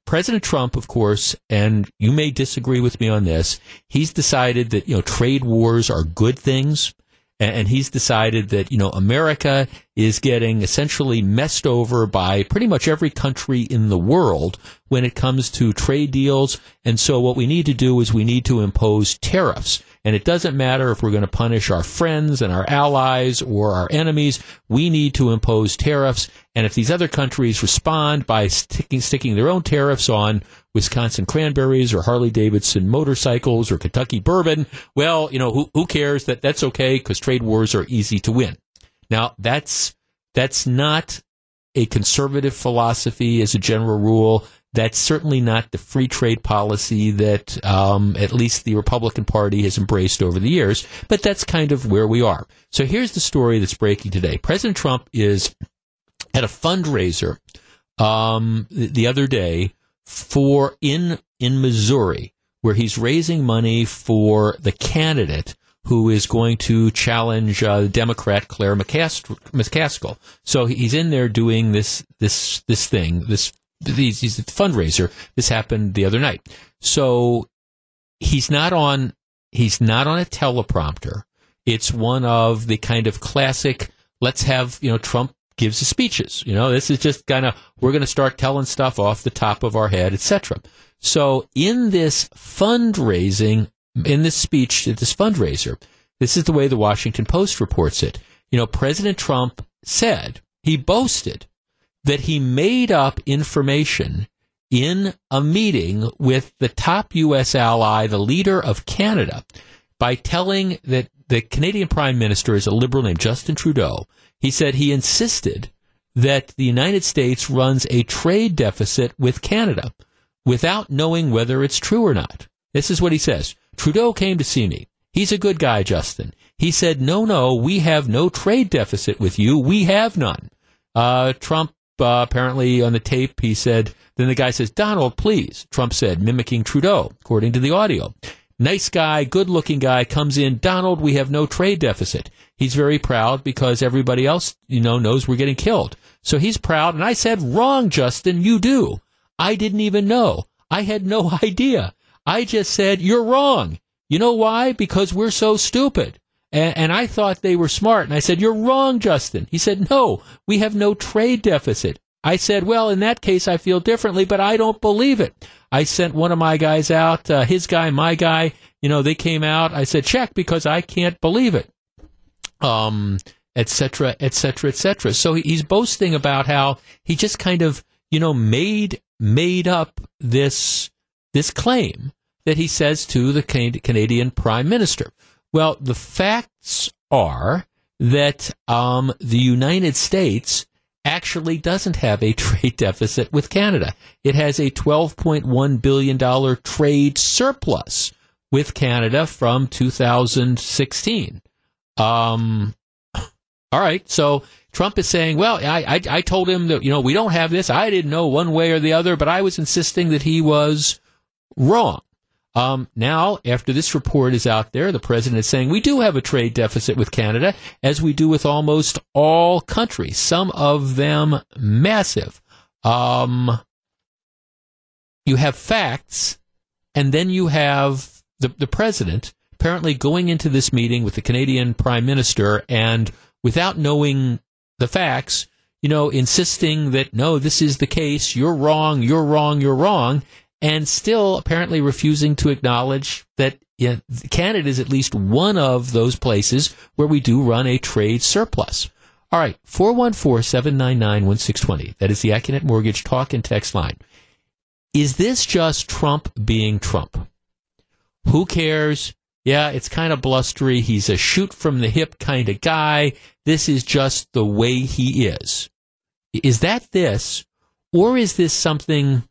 President Trump, of course, and you may disagree with me on this, he's decided that, you know, trade wars are good things. And he's decided that, you know, America is getting essentially messed over by pretty much every country in the world when it comes to trade deals. And so what we need to do is we need to impose tariffs. And it doesn't matter if we're going to punish our friends and our allies or our enemies. We need to impose tariffs. And if these other countries respond by sticking, sticking their own tariffs on Wisconsin cranberries or Harley Davidson motorcycles or Kentucky bourbon, well, you know, who, who cares that that's okay because trade wars are easy to win. Now, that's, that's not a conservative philosophy as a general rule. That's certainly not the free trade policy that um, at least the Republican Party has embraced over the years, but that's kind of where we are. So here's the story that's breaking today. President Trump is at a fundraiser um, the other day for in in Missouri, where he's raising money for the candidate who is going to challenge uh, Democrat Claire McCaskill. So he's in there doing this this this thing, this he's, he's a fundraiser. This happened the other night. So he's not on he's not on a teleprompter. It's one of the kind of classic. Let's have you know Trump gives his speeches. You know, this is just kind of we're going to start telling stuff off the top of our head, etc. So in this fundraising, in this speech at this fundraiser, this is the way the Washington Post reports it. You know, President Trump said he boasted that he made up information in a meeting with the top U.S. ally, the leader of Canada, by telling that the Canadian Prime Minister is a liberal named Justin Trudeau. He said he insisted that the United States runs a trade deficit with Canada without knowing whether it's true or not. This is what he says. Trudeau came to see me. He's a good guy, Justin. He said, no, no, we have no trade deficit with you. We have none. Uh, Trump uh, apparently on the tape, he said, then the guy says, Donald, please. Trump said, mimicking Trudeau, according to the audio. Nice guy, good looking guy comes in. Donald, we have no trade deficit. He's very proud because everybody else, you know, knows we're getting killed. So he's proud. And I said, wrong, Justin, you do. I didn't even know. I had no *laughs* idea. I just said, you're wrong. You know why? Because we're so stupid. And, and, I thought they were smart. And I said, You're wrong, Justin. He said, No, we have no trade deficit. I said, Well, in that case, I feel differently, but I don't believe it. I sent one of my guys out, uh, his guy, my guy. You know, they came out. I said, Check because I can't believe it. Um, etc., etc., etc. So he's boasting about how he just kind of, you know, made made up this this claim that he says to the Canadian Prime Minister. Well, the facts are that um, the United States actually doesn't have a *laughs* trade deficit with Canada. It has a $12.1 billion trade surplus with Canada from 2016. Um, all right. So Trump is saying, well, I, I, I told him that, you know, we don't have this. I didn't know one way or the other, but I was insisting that he was wrong. Um, now, after this report is out there, the president is saying we do have a trade deficit with Canada, as we do with almost all countries, some of them massive. Um, you have facts, and then you have the, the president apparently going into this meeting with the Canadian prime minister and without knowing the facts, you know, insisting that no, this is the case, you're wrong, you're wrong, you're wrong and still apparently refusing to acknowledge that you know, Canada is at least one of those places where we do run a trade surplus. All right, 414-799-1620. That is the Accunet Mortgage talk and text line. Is this just Trump being Trump? Who cares? Yeah, it's kind of blustery. He's a shoot from the hip kind of guy. This is just the way he is. Is that this? Or is this something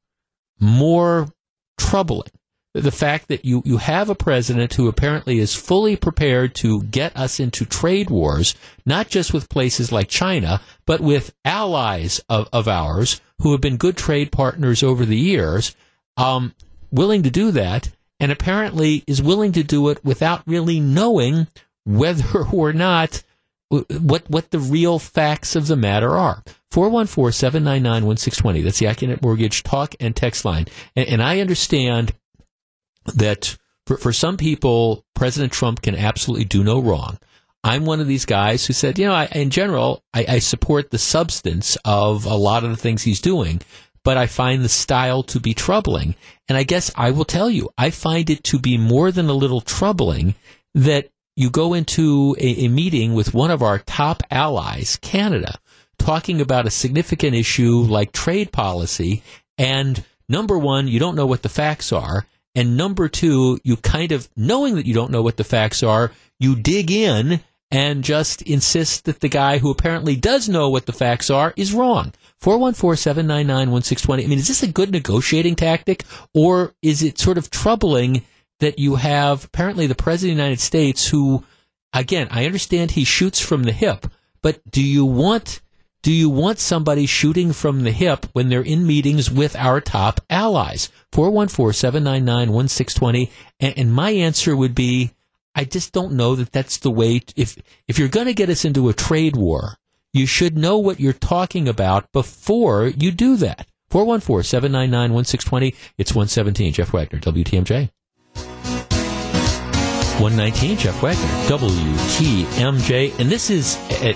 more troubling. The fact that you, you have a president who apparently is fully prepared to get us into trade wars, not just with places like China, but with allies of, of ours who have been good trade partners over the years, um, willing to do that, and apparently is willing to do it without really knowing whether *laughs* or not what what the real facts of the matter are. 414-799-1620. That's the Accunet Mortgage talk and text line. And, and I understand that for, for some people, President Trump can absolutely do no wrong. I'm one of these guys who said, you know, I, in general, I, I support the substance of a lot of the things he's doing, but I find the style to be troubling. And I guess I will tell you, I find it to be more than a little troubling that you go into a, a meeting with one of our top allies, Canada, talking about a significant issue like trade policy, and number one, you don't know what the facts are, and number two, you kind of, knowing that you don't know what the facts are, you dig in and just insist that the guy who apparently does know what the facts are is wrong. 414-799-1620. I mean, is this a good negotiating tactic or is it sort of troubling that you have apparently the president of the United States who, again, I understand he shoots from the hip, but do you want do you want somebody shooting from the hip when they're in meetings with our top allies? 414-799-1620. And, my answer would be, I just don't know that that's the way. To, if, if you're going to get us into a trade war, you should know what you're talking about before you do that. 414-799-1620. It's 117. Jeff Wagner, WTMJ. 119, Jeff Wagner, WTMJ. And this is, eh, eh,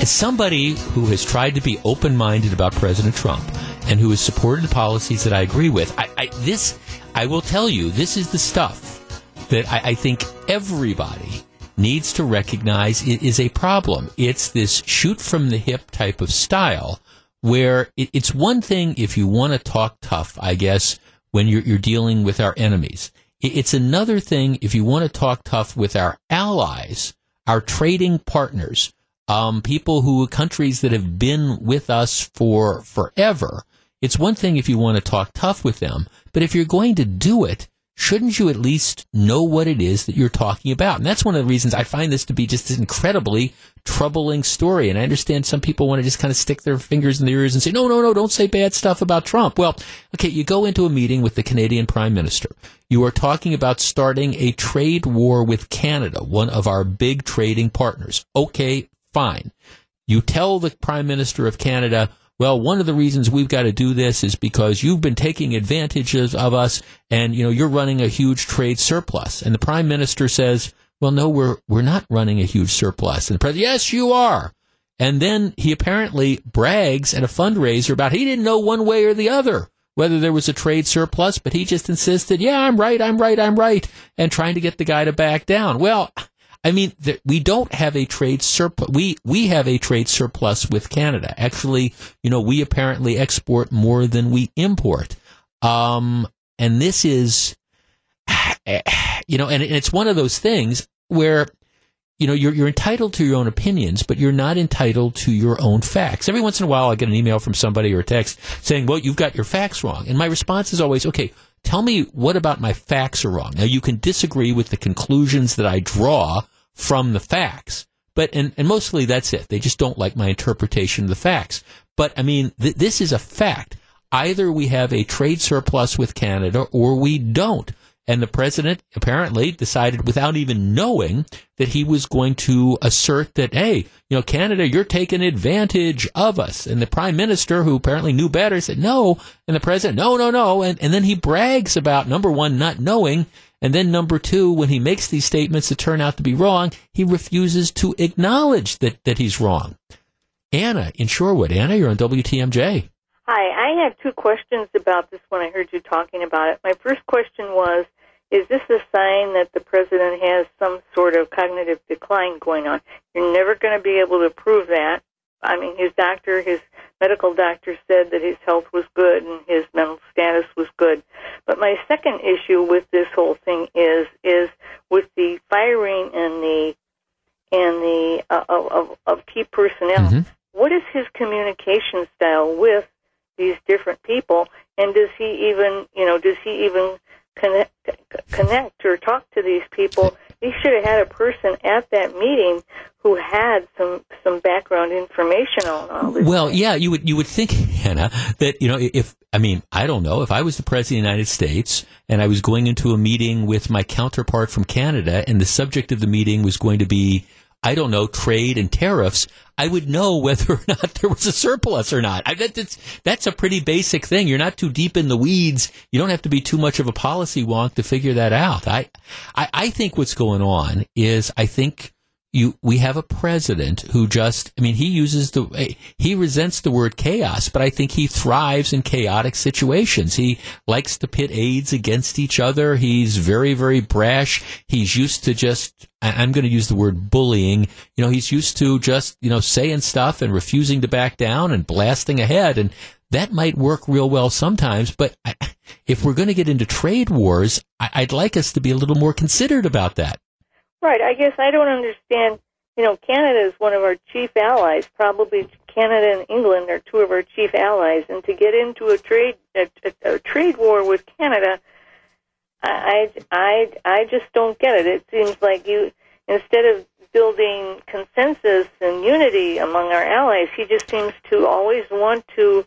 as somebody who has tried to be open minded about President Trump and who has supported policies that I agree with, I, I, this, I will tell you, this is the stuff that I, I think everybody needs to recognize is a problem. It's this shoot from the hip type of style where it, it's one thing if you want to talk tough, I guess, when you're, you're dealing with our enemies. It's another thing if you want to talk tough with our allies, our trading partners, um, people who countries that have been with us for forever. It's one thing if you want to talk tough with them, but if you're going to do it, shouldn't you at least know what it is that you're talking about? And that's one of the reasons I find this to be just an incredibly troubling story. And I understand some people want to just kind of stick their fingers in their ears and say, no, no, no, don't say bad stuff about Trump. Well, okay, you go into a meeting with the Canadian Prime Minister. You are talking about starting a trade war with Canada, one of our big trading partners. Okay, fine. You tell the Prime Minister of Canada, well, one of the reasons we've got to do this is because you've been taking advantage of, of us and, you know, you're running a huge trade surplus. And the Prime Minister says, well, no, we're, we're not running a huge surplus. And the President, yes, you are. And then he apparently brags at a fundraiser about he didn't know one way or the other whether there was a trade surplus, but he just insisted, yeah, I'm right, I'm right, I'm right, and trying to get the guy to back down. Well, I mean, we don't have a trade surplus. We we have a trade surplus with Canada. Actually, you know, we apparently export more than we import. Um, and this is, *sighs* you know, and it's one of those things where, you know, you're you're entitled to your own opinions, but you're not entitled to your own facts. Every once in a while, I get an email from somebody or a text saying, "Well, you've got your facts wrong," and my response is always, "Okay." Tell me what about my facts are wrong. Now you can disagree with the conclusions that I draw from the facts. But and, and mostly that's it. They just don't like my interpretation of the facts. But I mean, th- this is a fact. Either we have a trade surplus with Canada or we don't. And the president apparently decided without even knowing that he was going to assert that, hey, you know, Canada, you're taking advantage of us. And the prime minister, who apparently knew better, said no. And the president, no, no, no. And, and then he brags about number one, not knowing. And then number two, when he makes these statements that turn out to be wrong, he refuses to acknowledge that, that he's wrong. Anna in Shorewood. Anna, you're on WTMJ. Hi, I had two questions about this when I heard you talking about it. My first question was Is this a sign that the president has some sort of cognitive decline going on? You're never going to be able to prove that. I mean, his doctor, his medical doctor said that his health was good and his mental status was good. But my second issue with this whole thing is is with the firing and the and the uh, of of key personnel. Mm-hmm. What is his communication style with these different people, and does he even, you know, does he even connect, connect or talk to these people? He should have had a person at that meeting who had some some background information on all this. Well, yeah, you would you would think, *laughs* Hannah, that you know if I mean I don't know if I was the president of the United States and I was going into a meeting with my counterpart from Canada and the subject of the meeting was going to be I don't know, trade and tariffs, I would know *laughs* whether or not there was a surplus or not. I bet that's, that's a pretty basic thing. You're not too deep in the weeds. You don't have to be too much of a policy wonk to figure that out. I, I, I think what's going on is I think you we have a president who just I mean he uses the he resents the word chaos, but I think he thrives in chaotic situations. He likes to pit aides against each other. He's very very brash. He's used to just I'm going to use the word bullying. You know, he's used to just you know saying stuff and refusing to back down and blasting ahead and that might work real well sometimes, but if we're going to get into trade wars, I'd like us to be a little more considered about that. Right. I guess I don't understand. You know, Canada is one of our chief allies. Probably Canada and England are two of our chief allies, and to get into a trade a, a, a trade war with Canada, I, I I just don't get it. It seems like you instead of building consensus and unity among our allies, he just seems to always want to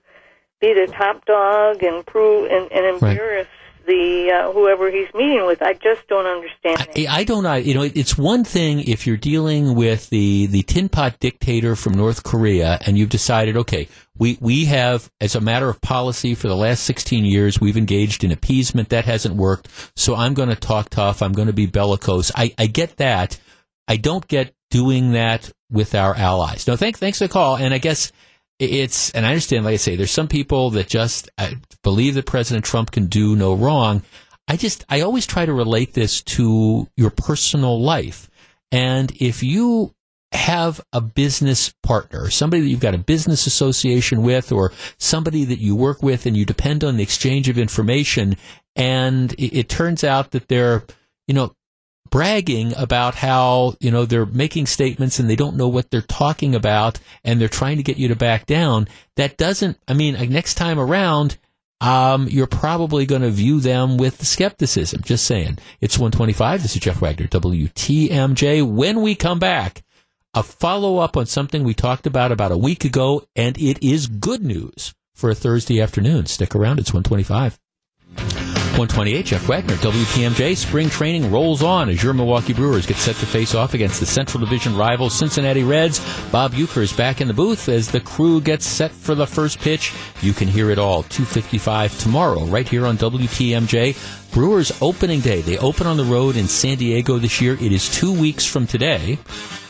be the top dog and prove and, and embarrass the uh, whoever he's meeting with. I just don't understand. I, I, don't. I, you know, it's one thing if you're dealing with the the tin pot dictator from North Korea, and you've decided, okay, we we have, as a matter of policy, for the last 16 years, we've engaged in appeasement. That hasn't worked. So I'm going to talk tough. I'm going to be bellicose. I, I get that. I don't get doing that with our allies. No, thank, thanks for the call. And I guess it's, and I understand, like I say, there's some people that just uh, believe that President Trump can do no wrong. I just, I always try to relate this to your personal life. And if you have a business partner, somebody that you've got a business association with, or somebody that you work with and you depend on the exchange of information, and it, it turns out that they're, you know, bragging about how, you know, they're making statements and they don't know what they're talking about and they're trying to get you to back down. That doesn't, I mean, next time around, um, you're probably going to view them with skepticism. Just saying. It's 125. This is Jeff Wagner, WTMJ. When we come back, a follow up on something we talked about about a week ago, and it is good news for a Thursday afternoon. Stick around. It's 125. 128, Jeff Wagner, WTMJ. Spring training rolls on as your Milwaukee Brewers get set to face off against the Central Division rivals Cincinnati Reds. Bob Uecker is back in the booth as the crew gets set for the first pitch. You can hear it all 255 tomorrow right here on WTMJ. Brewers opening day. They open on the road in San Diego this year. It is two weeks from today.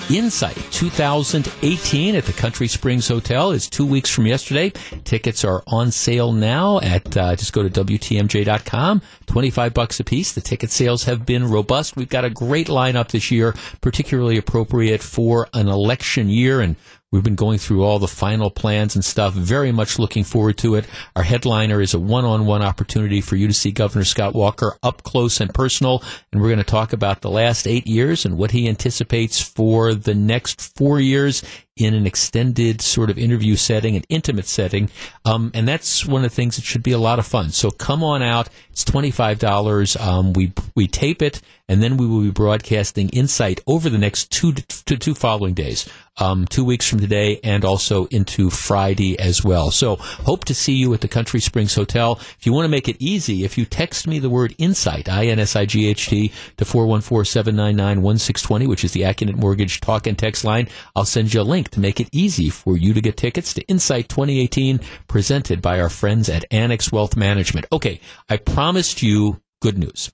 Insight 2018 at the Country Springs Hotel is two weeks from yesterday. Tickets are on sale now at uh, just go to WTMJ.com. 25 bucks a piece. The ticket sales have been robust. We've got a great lineup this year, particularly appropriate for an election year. And We've been going through all the final plans and stuff. Very much looking forward to it. Our headliner is a one-on-one opportunity for you to see Governor Scott Walker up close and personal. And we're going to talk about the last eight years and what he anticipates for the next four years in an extended sort of interview setting, an intimate setting. Um, and that's one of the things that should be a lot of fun. So come on out. It's $25. Um, we, we tape it and then we will be broadcasting Insight over the next two to two following days, um, two weeks from today, and also into Friday as well. So hope to see you at the Country Springs Hotel. If you want to make it easy, if you text me the word Insight, I N S I G H T, to 414-799-1620, which is the Accunet Mortgage talk and text line, I'll send you a link to make it easy for you to get tickets to Insight 2018, presented by our friends at Annex Wealth Management. Okay, I promised you good news.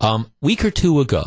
Um, week or two ago,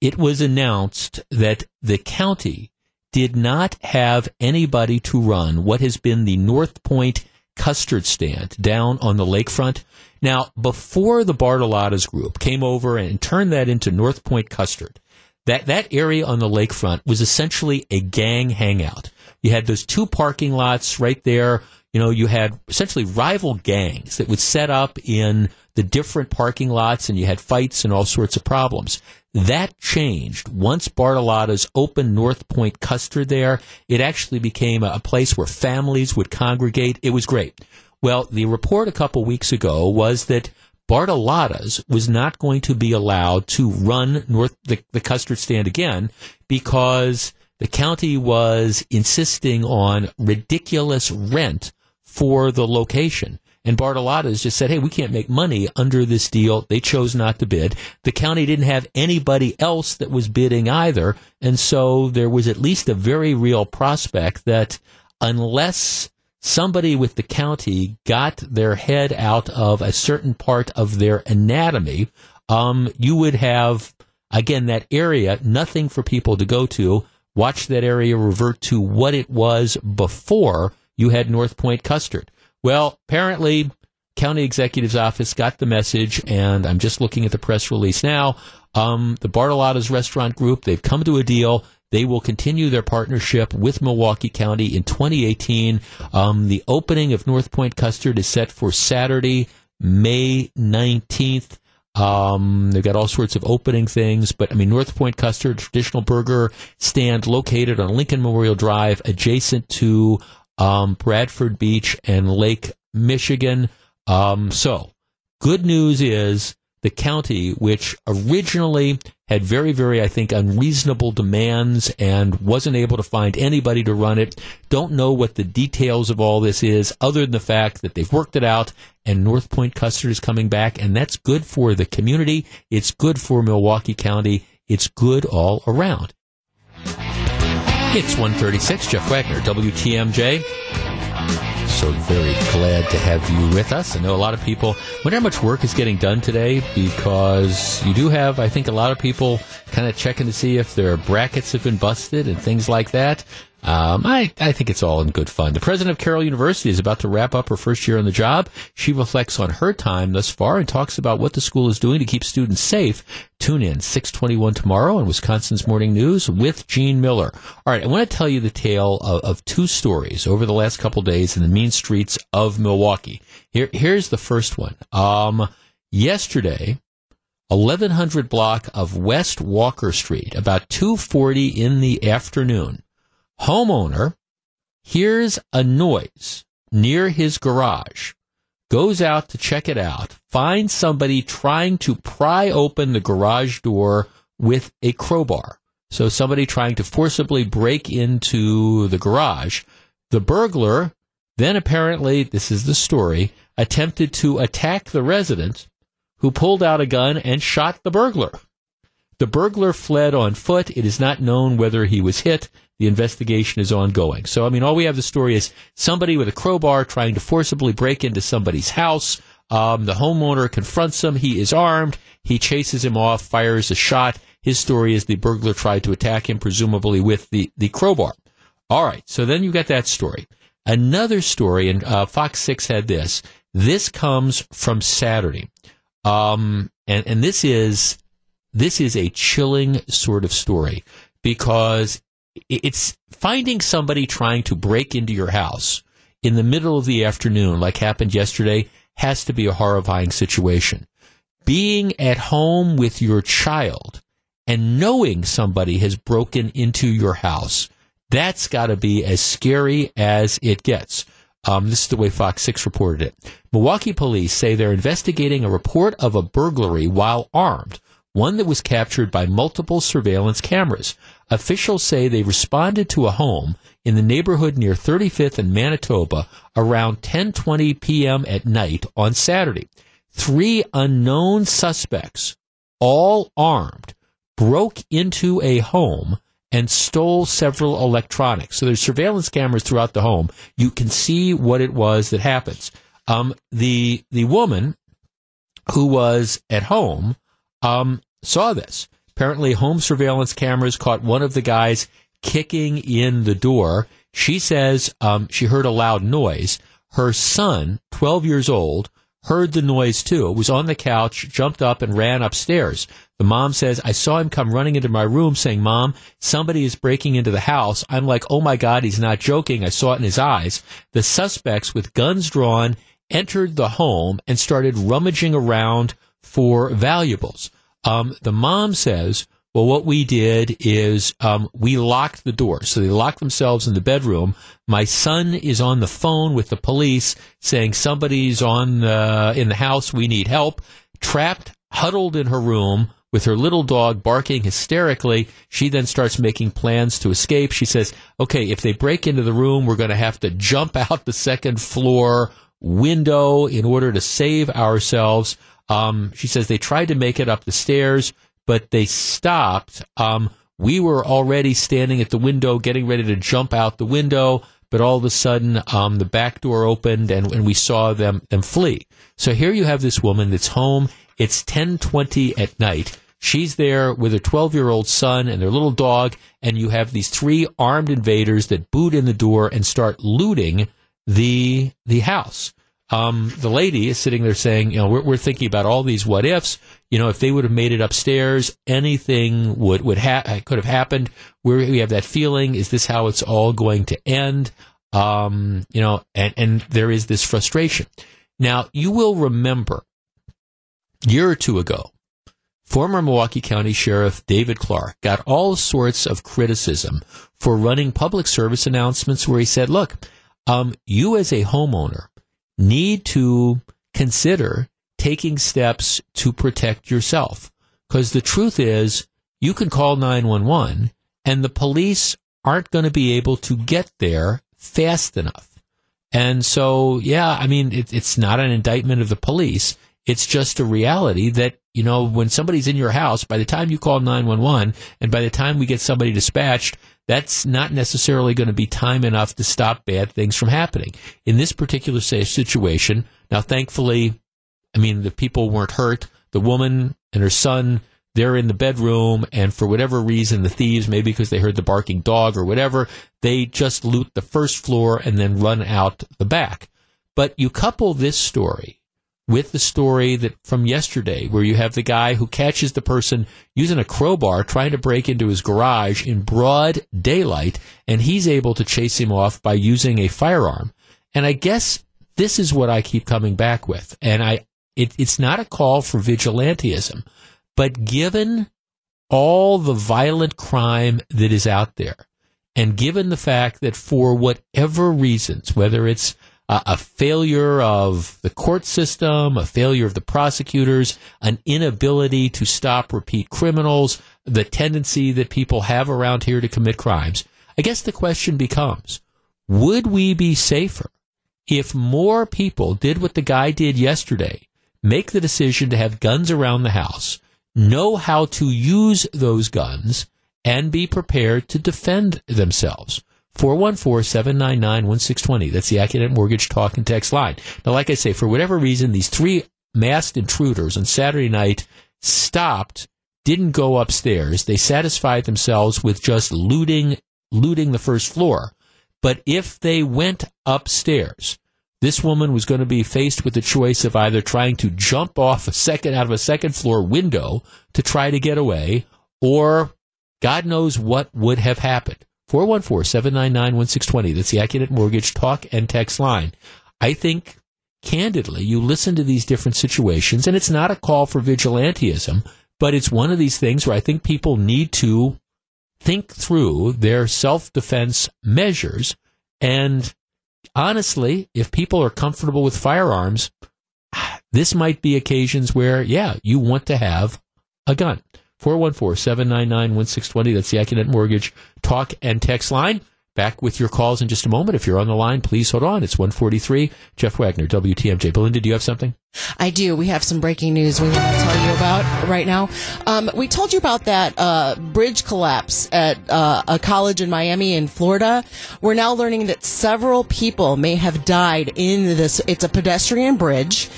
it was announced that the county did not have anybody to run what has been the North Point custard stand down on the lakefront. Now, before the Bartolotta's group came over and turned that into North Point custard, that, that area on the lakefront was essentially a gang hangout. You had those two parking lots right there. You know, you had essentially rival gangs that would set up in the different parking lots and you had fights and all sorts of problems. That changed once Bartolotta's opened North Point Custard there. It actually became a place where families would congregate. It was great. Well, the report a couple weeks ago was that Bartolotta's was not going to be allowed to run North the, the custard stand again because the county was insisting on ridiculous rent for the location. And Bartolotta's just said, hey, we can't make money under this deal. They chose not to bid. The county didn't have anybody else that was bidding either. And so there was at least a very real prospect that unless somebody with the county got their head out of a certain part of their anatomy, um, you would have, again, that area, nothing for people to go to. Watch that area revert to what it was before you had North Point Custard. Well, apparently, county executive's office got the message, and I'm just looking at the press release now. Um, the Bartolotta's Restaurant Group, they've come to a deal. They will continue their partnership with Milwaukee County in 2018. Um, the opening of North Point Custard is set for Saturday, May 19th. Um, they've got all sorts of opening things, but I mean, North Point Custard, traditional burger stand located on Lincoln Memorial Drive, adjacent to um, Bradford Beach, and Lake Michigan. Um, so, good news is the county, which originally had very, very, I think, unreasonable demands and wasn't able to find anybody to run it, don't know what the details of all this is, other than the fact that they've worked it out and North Point Custard is coming back, and that's good for the community. It's good for Milwaukee County. It's good all around. It's 136, Jeff Wagner, WTMJ. So very glad to have you with us. I know a lot of people wonder how much work is getting done today because you do have, I think, a lot of people kind of checking to see if their brackets have been busted and things like that. Um, I, I think it's all in good fun. The president of Carroll University is about to wrap up her first year on the job. She reflects on her time thus far and talks about what the school is doing to keep students safe. Tune in 621 tomorrow on Wisconsin's Morning News with Gene Miller. All right, I want to tell you the tale of, of two stories over the last couple days in the mean streets of Milwaukee. Here, here's the first one. Um, yesterday, 1100 block of West Walker Street, about 240 in the afternoon homeowner hears a noise near his garage, goes out to check it out, finds somebody trying to pry open the garage door with a crowbar. So somebody trying to forcibly break into the garage. The burglar then apparently, this is the story, attempted to attack the resident who pulled out a gun and shot the burglar. The burglar fled on foot. It is not known whether he was hit. The investigation is ongoing. So, I mean, all we have the story is somebody with a crowbar trying to forcibly break into somebody's house. Um, the homeowner confronts him. He is armed. He chases him off, fires a shot. His story is the burglar tried to attack him, presumably with the, the crowbar. All right. So then you got that story. Another story, and uh, Fox 6 had this. This comes from Saturday. Um, and, and this is, this is a chilling sort of story because it's finding somebody trying to break into your house in the middle of the afternoon, like happened yesterday, has to be a horrifying situation. Being at home with your child and knowing somebody has broken into your house, That's got to be as scary as it gets. Um, this is the way Fox 6 reported it. Milwaukee police say they're investigating a report of a burglary while armed, one that was captured by multiple surveillance cameras. Officials say they responded to a home in the neighborhood near 35th and Manitoba around 10:20 p.m. at night on Saturday. Three unknown suspects, all armed, broke into a home and stole several electronics. So there's surveillance cameras throughout the home. You can see what it was that happens. Um, the the woman who was at home um, saw this. Apparently, home surveillance cameras caught one of the guys kicking in the door. She says um, she heard a loud noise. Her son, 12 years old, heard the noise too. It was on the couch, jumped up, and ran upstairs. The mom says, I saw him come running into my room saying, Mom, somebody is breaking into the house. I'm like, oh my God, he's not joking. I saw it in his eyes. The suspects with guns drawn entered the home and started rummaging around for valuables. Um, the mom says, well, what we did is um, we locked the door. So they locked themselves in the bedroom. My son is on the phone with the police saying somebody's on uh, in the house. We need help. Trapped, huddled in her room with her little dog barking hysterically. She then starts making plans to escape. She says, okay, if they break into the room, we're going to have to jump *laughs* out the second floor window in order to save ourselves. Um, she says they tried to make it up the stairs, but they stopped. Um, we were already standing at the window, getting ready to jump out the window, but all of a sudden, um, the back door opened and, and we saw them them flee. So here you have this woman that's home. It's ten twenty at night. She's there with her 12 year old son and their little dog, and you have these three armed invaders that boot in the door and start looting the the house um, the lady is sitting there saying, you know, we're, we're, thinking about all these what ifs. You know, if they would have made it upstairs, anything would would ha- could have happened. We're, we have that feeling. Is this how it's all going to end? Um, you know, and and there is this frustration. Now, you will remember, year or two ago, former Milwaukee County Sheriff David Clarke got all sorts of criticism for running public service announcements where he said, "Look, um, you as a homeowner." Need to consider taking steps to protect yourself. Because the truth is, you can call 911 and the police aren't going to be able to get there fast enough. And so, yeah, I mean, it, it's not an indictment of the police. It's just a reality that, you know, when somebody's in your house, by the time you call 911 and by the time we get somebody dispatched, that's not necessarily going to be time enough to stop bad things from happening. In this particular situation, now thankfully, I mean, the people weren't hurt. The woman and her son, they're in the bedroom, and for whatever reason, the thieves, maybe because they heard the barking dog or whatever, they just loot the first floor and then run out the back. But you couple this story with the story that from yesterday where you have the guy who catches the person using a crowbar trying to break into his garage in broad daylight and he's able to chase him off by using a firearm. And I guess this is what I keep coming back with. And I it, it's not a call for vigilantism, but given all the violent crime that is out there, and given the fact that for whatever reasons, whether it's a failure of the court system, a failure of the prosecutors, an inability to stop repeat criminals, the tendency that people have around here to commit crimes. I guess the question becomes, would we be safer if more people did what the guy did yesterday, make the decision to have guns around the house, know how to use those guns, and be prepared to defend themselves? 414-799-1620. That's the Accunet Mortgage Talk and Text line. Now, like I say, for whatever reason, these three masked intruders on Saturday night stopped, didn't go upstairs. They satisfied themselves with just looting, looting the first floor. But if they went upstairs, this woman was going to be faced with the choice of either trying to jump off a second out of a second floor window to try to get away, or God knows what would have happened. 414-799-1620. That's the Accunet Mortgage talk and text line. I think, candidly, you listen to these different situations, and it's not a call for vigilantism, but it's one of these things where I think people need to think through their self defense measures. And honestly, if people are comfortable with firearms, *sighs* this might be occasions where, yeah, you want to have a gun. 414 799 1620. That's the Accunet Mortgage talk and text line. Back with your calls in just a moment. If you're on the line, please hold on. It's 143. Jeff Wagner, WTMJ. Belinda, do you have something? I do. We have some breaking news we want to tell you about right now. Um, we told you about that uh, bridge collapse at uh, a college in Miami in Florida. We're now learning that several people may have died in this. It's a pedestrian bridge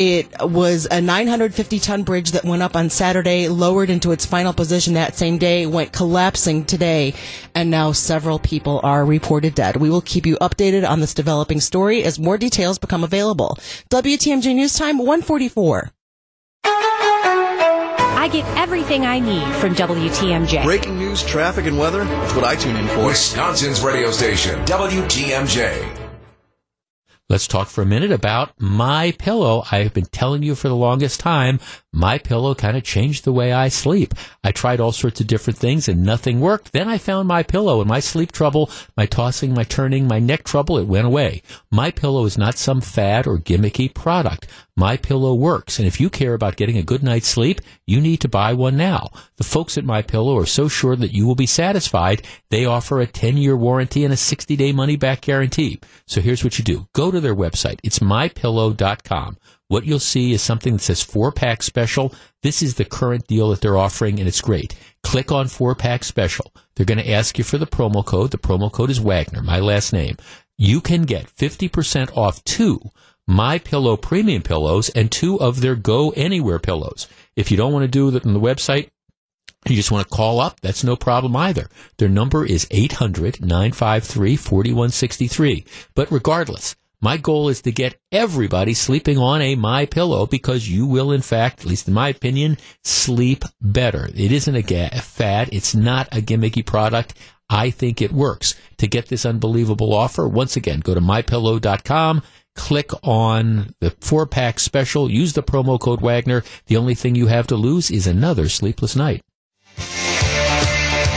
it was a 950 ton bridge that went up on Saturday, lowered into its final position that same day, went collapsing today, and now several people are reported dead. We will keep you updated on this developing story as more details become available. WTMJ News Time 144. I get everything I need from WTMJ. Breaking news, traffic, and weather. That's what I tune in for. Wisconsin's radio station, WTMJ. Let's talk for a minute about my pillow. I've been telling you for the longest time, my pillow kind of changed the way I sleep. I tried all sorts of different things and nothing worked. Then I found my pillow and my sleep trouble, my tossing, my turning, my neck trouble, it went away. My pillow is not some fad or gimmicky product. My Pillow works, and if you care about getting a good night's sleep, you need to buy one now. The folks at My Pillow are so sure that you will be satisfied. They offer a 10-year warranty and a 60-day money-back guarantee. So here's what you do: go to their website. It's mypillow.com. What you'll see is something that says four pack special. This is the current deal that they're offering, and it's great. Click on four pack special. They're going to ask you for the promo code. The promo code is Wagner, my last name. You can get 50% off two my Pillow premium pillows and two of their Go Anywhere pillows. If you don't want to do it on the website, you just want to call up, that's no problem either. Their number is 800 953 4163. But regardless, my goal is to get everybody sleeping on a My Pillow because you will, in fact, at least in my opinion, sleep better. It isn't a, ga- a fad. It's not a gimmicky product. I think it works. To get this unbelievable offer, once again, go to mypillow.com click on the four pack special, use the promo code Wagner. The only thing you have to lose is another sleepless night.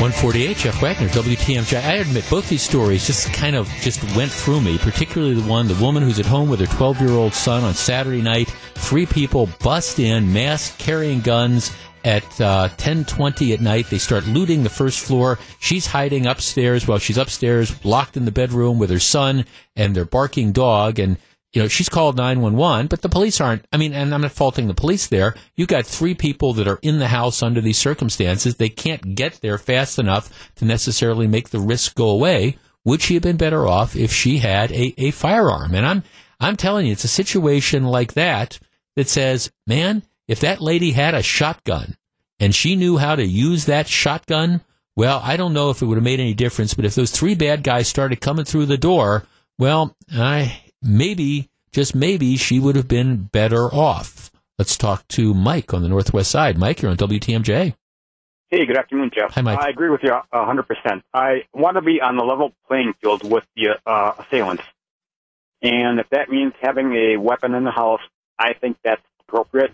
148, Jeff Wagner, WTMJ. I admit both these stories just kind of just went through me, particularly the one, the woman who's at home with her 12 year old son on Saturday night. Three people bust in, masked, carrying guns at uh, 10:20 at night. They start looting the first floor. She's hiding upstairs while she's upstairs, locked in the bedroom with her son and their barking dog. And you know she's called 911, but the police aren't. I mean, and I'm not faulting the police there. You've got three people that are in the house under these circumstances. They can't get there fast enough to necessarily make the risk go away. Would she have been better off if she had a, a firearm? And I'm I'm telling you, it's a situation like that that says, man if that lady had a shotgun and she knew how to use that shotgun, well, I don't know if it would have made any difference, but if those three bad guys started coming through the door, well, I maybe, just maybe, she would have been better off. Let's talk to Mike on the Northwest Side. Mike, you're on WTMJ. Hey, good afternoon, Jeff. Hi, Mike. I agree with you 100%. I want to be on the level playing field with the uh, assailants. And if that means having a weapon in the house, I think that's appropriate.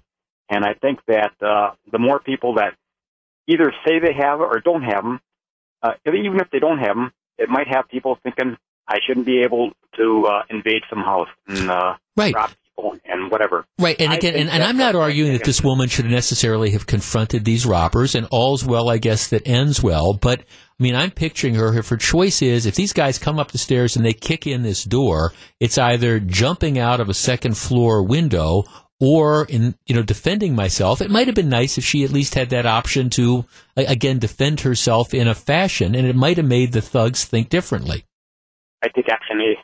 And I think that uh, the more people that either say they have or don't have them, uh, even if they don't have them, it might have people thinking I shouldn't be able to uh, invade some house and uh, right. rob people and whatever. Right, and again, and, and I'm not arguing that this woman should necessarily have confronted these robbers, and all's well, I guess, that ends well. But I mean, I'm picturing her. If her choice is, if these guys come up the stairs and they kick in this door, it's either jumping out of a second floor window or in you know defending myself it might have been nice if she at least had that option to again defend herself in a fashion and it might have made the thugs think differently i take action a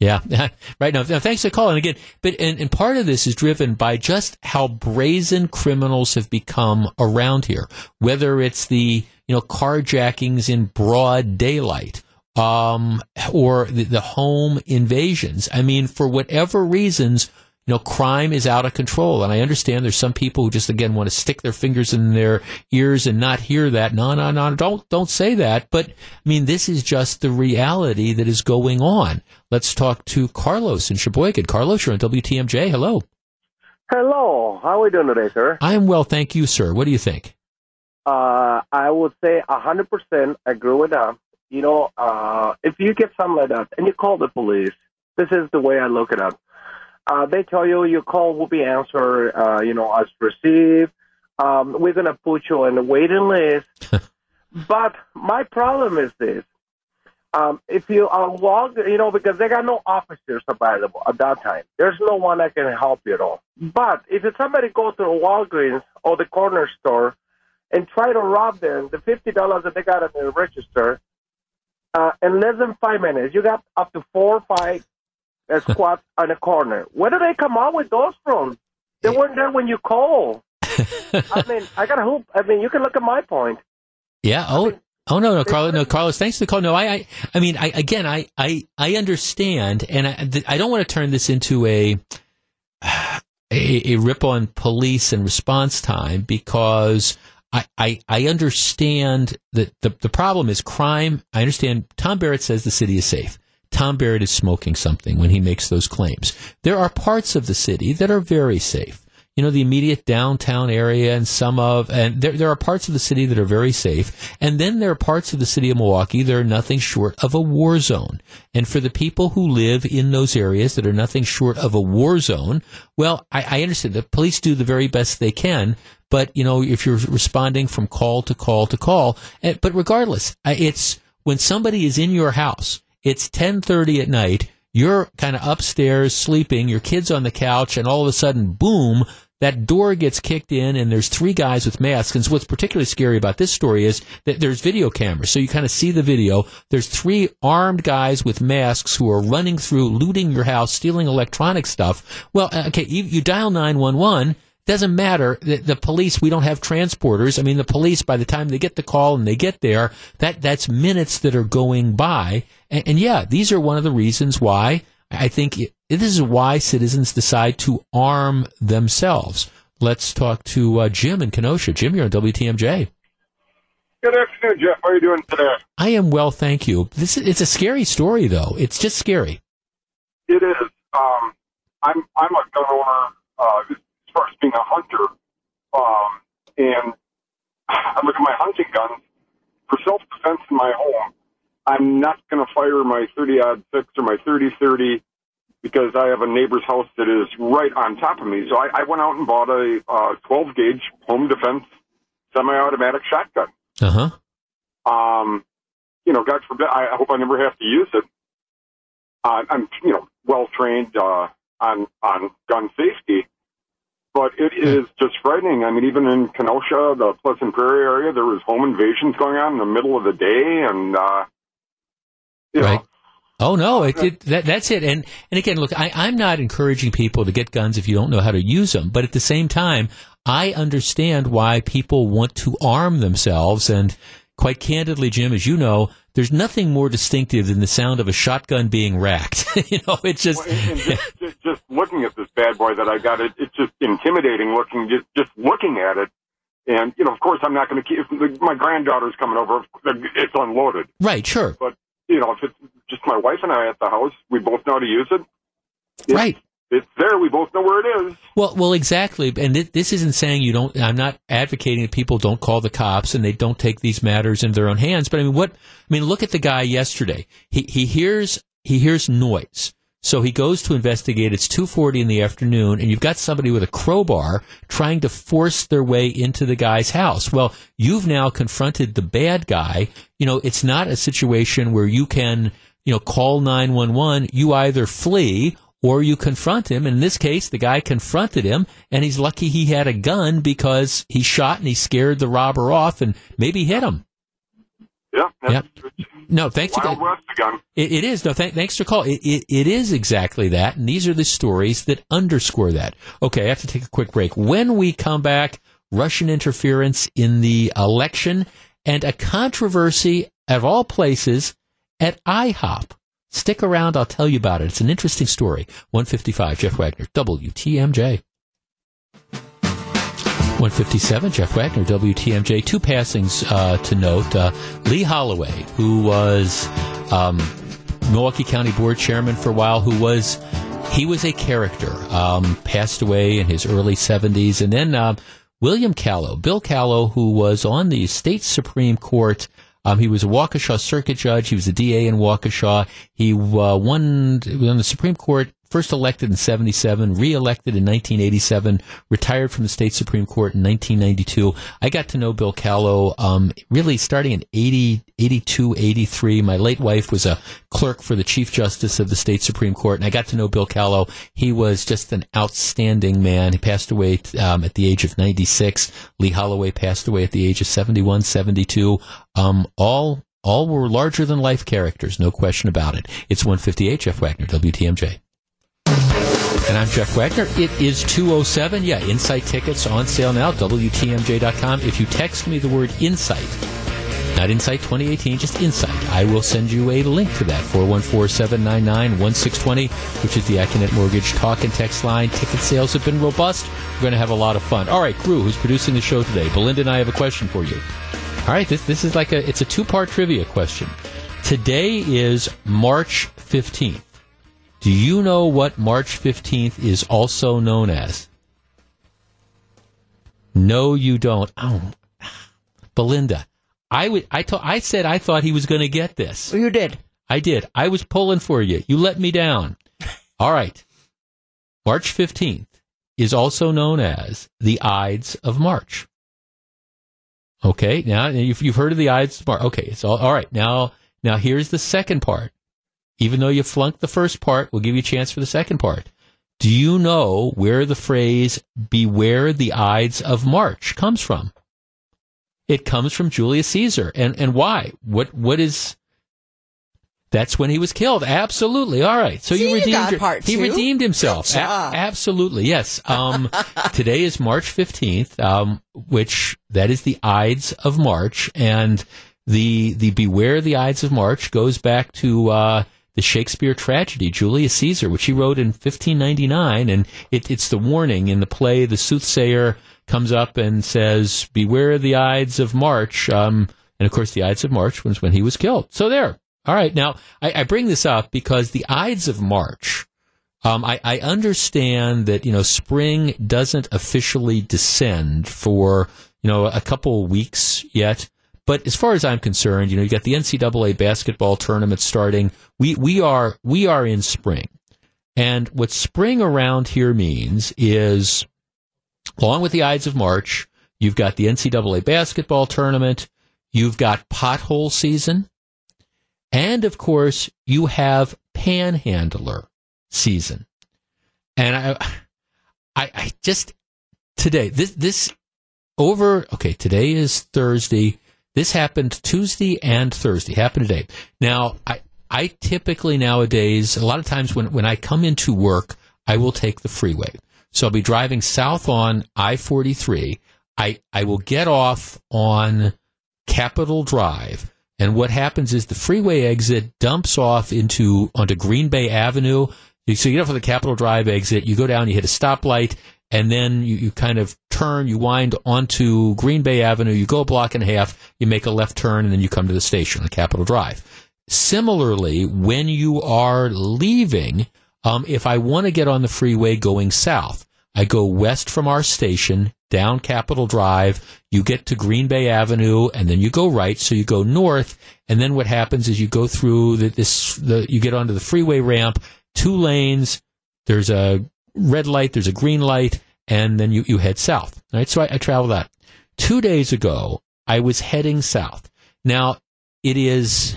yeah, *laughs* right now. now. Thanks for calling again. But and, and part of this is driven by just how brazen criminals have become around here. Whether it's the you know carjackings in broad daylight, um, or the, the home invasions. I mean, for whatever reasons, you know, crime is out of control. And I understand there's some people who just, again, want to stick their fingers in their ears and not hear that. No, no, no, don't, don't say that. But, I mean, this is just the reality that is going on. Let's talk to Carlos in Sheboygan. Carlos, you're on WTMJ. Hello. Hello. How are we doing today, sir? I'm well, thank you, sir. What do you think? Uh, I would say hundred percent agree with that. You know, uh, if you get something like that and you call the police, this is the way I look at it. Uh, they tell you your call will be answered, uh, you know, as received. Um, we're going to put you on the waiting list. *laughs* but my problem is this. Um, if you are log, you know, because they got no officers available at that time. There's no one that can help you at all. But if somebody goes to Walgreens or the corner store and try to rob them, the fifty dollars that they got in the register, uh, in less than five minutes, you got up to four or five uh, squat on a corner. Where do they come out with those from? They weren't there when you call. *laughs* I mean, I got to hope. I mean, you can look at my point. Yeah. Oh. I mean, Oh no, no, Carlos, no, Carlos. Thanks for the call. No, I, I, I mean, I again, I, I, I understand, and I, I don't want to turn this into a, *sighs* a, a rip on police and response time because I, I, I understand that the the problem is crime. I understand. Tom Barrett says the city is safe. Tom Barrett is smoking something when he makes those claims. There are parts of the city that are very safe you know, the immediate downtown area and some of, and there, there are parts of the city that are very safe. And then there are parts of the city of Milwaukee that are nothing short of a war zone. And for the people who live in those areas that are nothing short of a war zone, well, I, I understand the police do the very best they can. But, you know, if you're responding from call to call to call, eh, but regardless, it's when somebody is in your house, it's 1030 at night, you're kind of upstairs sleeping, your kid's on the couch, and all of a sudden, boom, that door gets kicked in and there's three guys with masks. And so what's particularly scary about this story is that there's video cameras. So you kind of see the video. There's three armed guys with masks who are running through, looting your house, stealing electronic stuff. Well, uh, okay, you, you dial 911 doesn't matter. The, the, police, we don't have transporters. I mean, the police, by the time they get the call and they get there, that, that's minutes that are going by. And, and yeah, these are one of the reasons why I think it, this is why citizens decide to arm themselves. Let's talk to uh, Jim in Kenosha. Jim, you're on WTMJ. Good afternoon, Jeff. How are you doing today? I am well, thank you. This is, it's a scary story, though. It's just scary. It is. Um, I'm I'm a gun owner uh, as far as being a hunter, um, and I look at my hunting guns for self defense in my home. I'm not going to fire my 30 odd six or my 30 30 because I have a neighbor's house that is right on top of me. So I, I went out and bought a uh, 12 gauge home defense semi automatic shotgun. Uh huh. Um, you know, God forbid, I hope I never have to use it. Uh, I'm, you know, well trained uh, on on gun safety, but it is just frightening. I mean, even in Kenosha, the Pleasant Prairie area, there was home invasions going on in the middle of the day, and uh, you right. know, Oh no, it, it, that, that's it. And and again, look, I, I'm not encouraging people to get guns if you don't know how to use them. But at the same time, I understand why people want to arm themselves. And quite candidly, Jim, as you know, there's nothing more distinctive than the sound of a shotgun being racked. *laughs* you know, it's just, well, just, just, just looking at this bad boy that I got. It, it's just intimidating looking. Just just looking at it. And you know, of course, I'm not going to keep. My granddaughter's coming over. It's unloaded. Right. Sure. But you know, if it's just my wife and I at the house, we both know how to use it. It's, right. It's there. We both know where it is. Well, well, exactly. And th- this isn't saying you don't. I'm not advocating that people don't call the cops and they don't take these matters in their own hands. But I mean, what? I mean, look at the guy yesterday. He he hears he hears noise. So he goes to investigate. It's 2:40 in the afternoon and you've got somebody with a crowbar trying to force their way into the guy's house. Well, you've now confronted the bad guy. You know, it's not a situation where you can, you know, call 911. You either flee or you confront him. In this case, the guy confronted him, and he's lucky he had a gun because he shot and he scared the robber off and maybe hit him. Yeah. No, thanks Wild for West again. It, it is. No, th- thanks for call. It, it, it is exactly that, and these are the stories that underscore that. Okay, I have to take a quick break. When we come back, Russian interference in the election and a controversy of all places at IHOP. Stick around. I'll tell you about it. It's an interesting story. 155, Jeff Wagner, WTMJ. 157, Jeff Wagner, WTMJ. Two passings uh, to note. Uh, Lee Holloway, who was um, Milwaukee County Board Chairman for a while, who was he was a character. Um, passed away in his early 70s, and then uh, William Callow, Bill Callow, who was on the state Supreme Court. Um, he was a Waukesha circuit judge. He was a DA in Waukesha. He uh, won on the Supreme Court first elected in 77, re-elected in 1987, retired from the state Supreme Court in 1992. I got to know Bill Callow, um, really starting in 80, 82, 83. My late wife was a clerk for the Chief Justice of the state Supreme Court, and I got to know Bill Callow. He was just an outstanding man. He passed away um, at the age of 96. Lee Holloway passed away at the age of 71, 72. Um, all all were larger than life characters, no question about it. It's 158 Jeff Wagner, WTMJ. And I'm Jeff Wagner. It is 207. Yeah, Insight tickets on sale now, WTMJ.com. If you text me the word Insight, not Insight 2018, just Insight, I will send you a link to that, 414-799-1620, which is the Accunet Mortgage talk and text line. Ticket sales have been robust. We're going to have a lot of fun. All right, crew, who's producing the show today? Belinda and I have a question for you. All right, this, this is like a, it's a two-part trivia question. Today is March 15th. Do you know what March 15th is also known as? No, you don't. Oh, Belinda, I would. I told. I said I thought he was going to get this. You did. I did. I was pulling for you. You let me down. *laughs* All right. March 15th is also known as the Ides of March. Okay. Now you've, you've heard of the Ides of March. Okay. So all right. Now now here's the second part. Even though you flunked the first part, we'll give you a chance for the second part. Do you know where the phrase beware the Ides of March comes from? It comes from Julius Caesar. And, and why? What, what is, that's when he was killed. Absolutely. All right. So See, you redeemed you part he redeemed himself. A- absolutely. Yes. Um, *laughs* today is March 15th, um, which that is the Ides of March and the the beware the Ides of March goes back to uh, the Shakespeare tragedy, Julius Caesar, which he wrote in 1599. And it, it's the warning in the play. The soothsayer comes up and says, Beware the Ides of March. Um, and of course, the Ides of March was when he was killed. So there. All right. Now, I, I bring this up because the Ides of March, um, I, I understand that, you know, spring doesn't officially descend for, you know, a couple weeks yet. But as far as I'm concerned, you know, you got the NCAA basketball tournament starting. We we are we are in spring, and what spring around here means is, along with the Ides of March, you've got the NCAA basketball tournament, you've got pothole season, and of course you have panhandler season. And I, I, I just today this this over. Okay, today is Thursday. This happened Tuesday and Thursday. Happened today. Now, I, I typically nowadays, a lot of times when, when I come into work, I will take the freeway. So I'll be driving south on I 43. I, I will get off on Capitol Drive. And what happens is the freeway exit dumps off into onto Green Bay Avenue. So you get off of the Capitol Drive exit, you go down, you hit a stoplight, and then you, you kind of turn, you wind onto Green Bay Avenue, you go a block and a half, you make a left turn, and then you come to the station on Capitol Drive. Similarly, when you are leaving, um, if I want to get on the freeway going south, I go west from our station, down Capitol Drive, you get to Green Bay Avenue, and then you go right, so you go north, and then what happens is you go through the, this, the, you get onto the freeway ramp, two lanes, there's a red light, there's a green light, and then you, you head south. Right? So I, I travel that. Two days ago, I was heading south. Now, it is,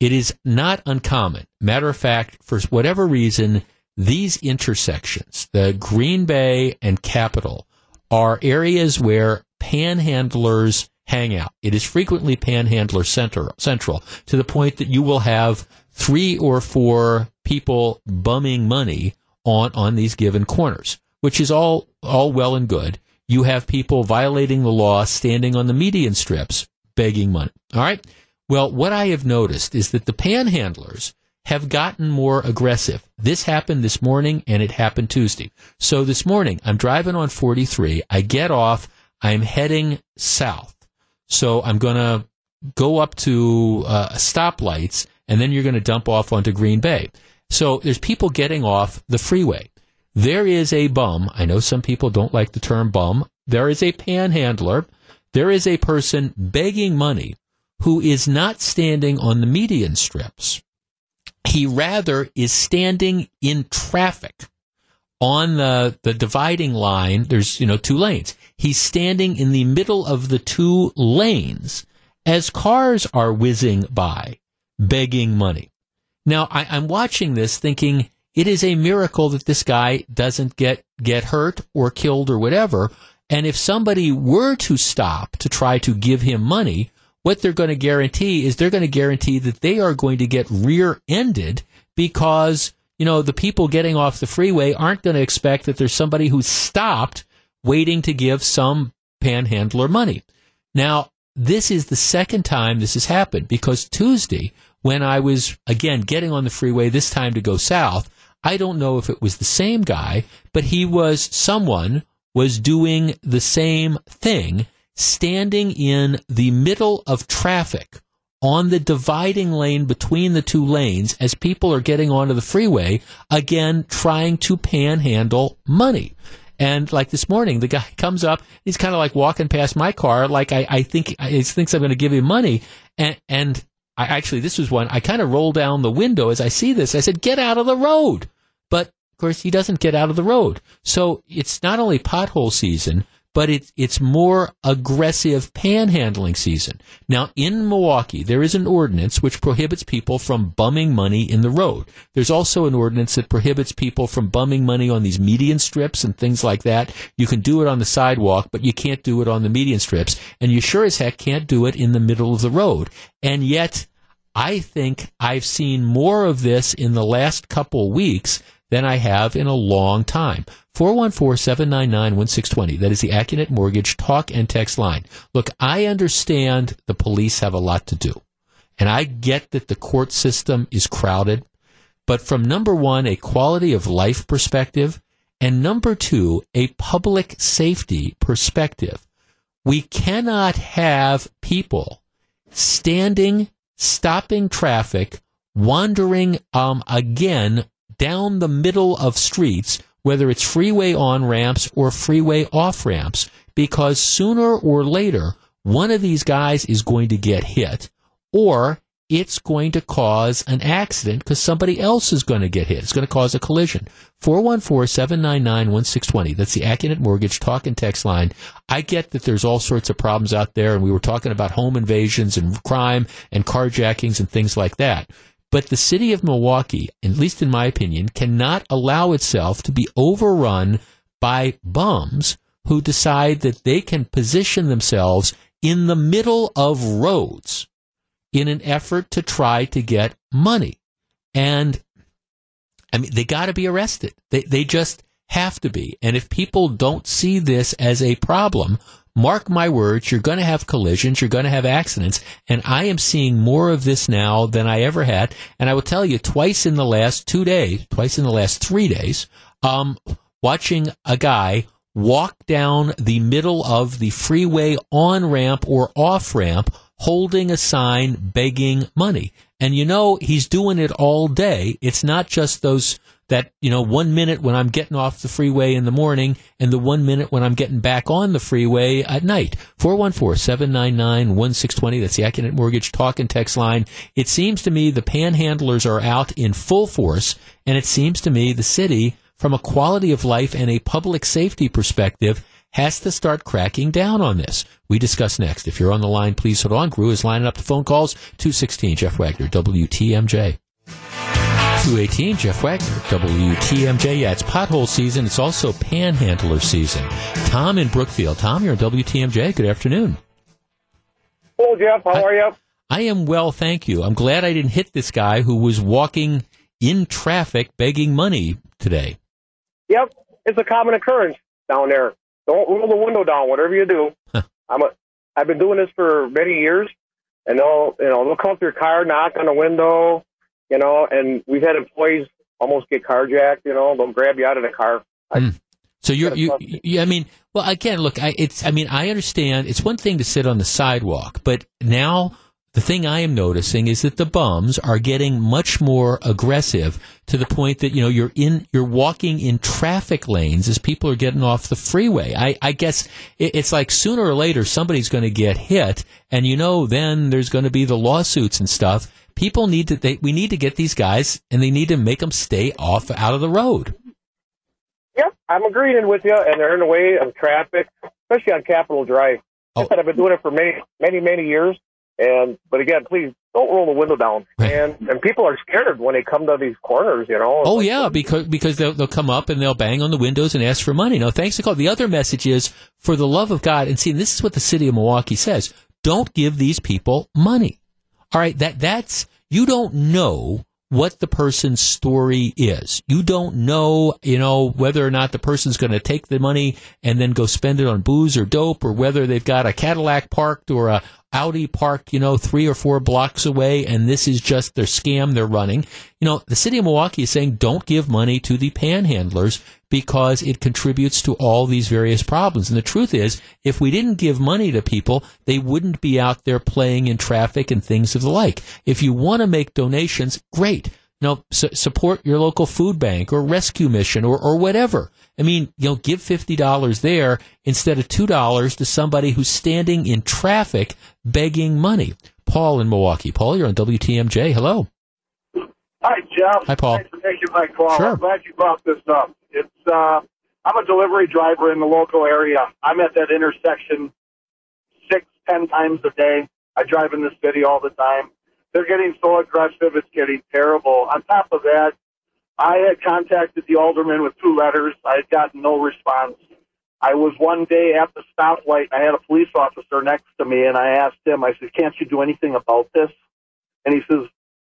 it is not uncommon. Matter of fact, for whatever reason, these intersections, the Green Bay and Capitol, are areas where panhandlers hang out. It is frequently panhandler center, central to the point that you will have three or four people bumming money on, on these given corners, which is all, all well and good. You have people violating the law standing on the median strips begging money. All right. Well, what I have noticed is that the panhandlers have gotten more aggressive. This happened this morning and it happened Tuesday. So this morning I'm driving on 43. I get off. I'm heading south. So I'm going to go up to uh, stoplights and then you're going to dump off onto Green Bay. So there's people getting off the freeway. There is a bum. I know some people don't like the term bum. there is a panhandler, there is a person begging money who is not standing on the median strips. He rather is standing in traffic on the, the dividing line. There's, you know, two lanes. He's standing in the middle of the two lanes as cars are whizzing by, begging money. Now, I, I'm watching this thinking it is a miracle that this guy doesn't get, get hurt or killed or whatever. And if somebody were to stop to try to give him money, what they're going to guarantee is they're going to guarantee that they are going to get rear ended because, you know, the people getting off the freeway aren't going to expect that there's somebody who stopped waiting to give some panhandler money. Now, this is the second time this has happened because Tuesday, when I was again getting on the freeway, this time to go south, I don't know if it was the same guy, but he was someone was doing the same thing, standing in the middle of traffic on the dividing lane between the two lanes as people are getting onto the freeway, again, trying to panhandle money. And like this morning, the guy *laughs* comes up, he's kind of like walking past my car, like I, I think he thinks I'm going to give him money. And, and I actually, this was one, I kind of roll down the window as I see this. I said, get out of the road. But of course, he doesn't get out of the road. So it's not only pothole season, but it's it's more aggressive panhandling season. Now in Milwaukee, there is an ordinance which prohibits people from bumming money in the road. There's also an ordinance that prohibits people from bumming money on these median strips and things like that. You can do it on the sidewalk, but you can't do it on the median strips, and you sure as heck can't do it in the middle of the road. And yet, I think I've seen more of this in the last couple weeks than I have in a long time. 414-799-1620. That is the Accunet Mortgage talk and text line. Look, I understand the police have a lot to do. And I get that the court system is crowded. But from number one, a quality of life perspective, and number two, a public safety perspective, we cannot have people standing, stopping traffic, wandering um, again down the middle of streets whether it's freeway on ramps or freeway off ramps, because sooner or later, one of these guys is going to get hit, or it's going to cause an accident because somebody else is going to get hit. It's going to cause a collision. 414-799-1620. That's the Accunet Mortgage talk and text line. I get that there's all sorts of problems out there, and we were talking about home invasions and crime and carjackings and things like that. But the city of Milwaukee, at least in my opinion, cannot allow itself to be overrun by bums who decide that they can position themselves in the middle of roads in an effort to try to get money. And I mean, they got to be arrested. They, they just have to be. And if people don't see this as a problem, mark my words, you're going to have collisions, you're going to have accidents, and I am seeing more of this now than I ever had. And I will tell you, twice in the last two days, twice in the last three days, um, watching a guy walk down the middle of the freeway on ramp or off ramp holding a sign begging money. And you know, he's doing it all day. It's not just those that, you know, one minute when I'm getting off the freeway in the morning and the one minute when I'm getting back on the freeway at night. 414-799-1620. That's the Accunet Mortgage talk and text line. It seems to me the panhandlers are out in full force and it seems to me the city from a quality of life and a public safety perspective has to start cracking down on this. We discuss next. If you're on the line, please hold on. Gru is lining up the phone calls. 216 Jeff Wagner, WTMJ. 218, Jeff Wagner, WTMJ. Yeah, it's pothole season. It's also panhandler season. Tom in Brookfield. Tom, you're on WTMJ. Good afternoon. Hello, Jeff. How I, are you? I am well, thank you. I'm glad I didn't hit this guy who was walking in traffic begging money today. Yep, it's a common occurrence down there. Don't roll the window down, whatever you do. Huh. I'm a, I've been doing this for many years, and they'll, you know, they'll come up to your car, knock on the window, you know, and we've had employees almost get carjacked, you know, they'll grab you out of the car. Mm. So you're, you, you, I mean, well, again, look, I, it's, I mean, I understand it's one thing to sit on the sidewalk, but now the thing I am noticing is that the bums are getting much more aggressive to the point that you know you're in you're walking in traffic lanes as people are getting off the freeway. I, I guess it's like sooner or later somebody's going to get hit, and you know then there's going to be the lawsuits and stuff. People need to they, we need to get these guys and they need to make them stay off out of the road. Yep, I'm agreeing with you, and they're in the way of traffic, especially on Capitol Drive. Oh. I've been doing it for many, many, many years. And but again, please don't roll the window down. And and people are scared when they come to these corners. You know. Oh yeah, because because they'll they'll come up and they'll bang on the windows and ask for money. No, thanks to call. The other message is for the love of God. And see, this is what the city of Milwaukee says: don't give these people money. All right, that that's you don't know what the person's story is. You don't know, you know, whether or not the person's going to take the money and then go spend it on booze or dope or whether they've got a Cadillac parked or a Audi parked, you know, three or four blocks away and this is just their scam they're running. You know, the city of Milwaukee is saying don't give money to the panhandlers because it contributes to all these various problems. And the truth is, if we didn't give money to people, they wouldn't be out there playing in traffic and things of the like. If you want to make donations, great. You su- support your local food bank or rescue mission or, or whatever. I mean, you know, give $50 there instead of $2 to somebody who's standing in traffic begging money. Paul in Milwaukee. Paul, you're on WTMJ. Hello. Hi, Jeff. Hi, Paul. Thanks for taking my call. Sure. I'm glad you brought this up. It's uh, I'm a delivery driver in the local area. I'm at that intersection six, ten times a day. I drive in this city all the time. They're getting so aggressive, it's getting terrible. On top of that, I had contacted the alderman with two letters. I had gotten no response. I was one day at the stoplight. I had a police officer next to me, and I asked him, I said, Can't you do anything about this? And he says,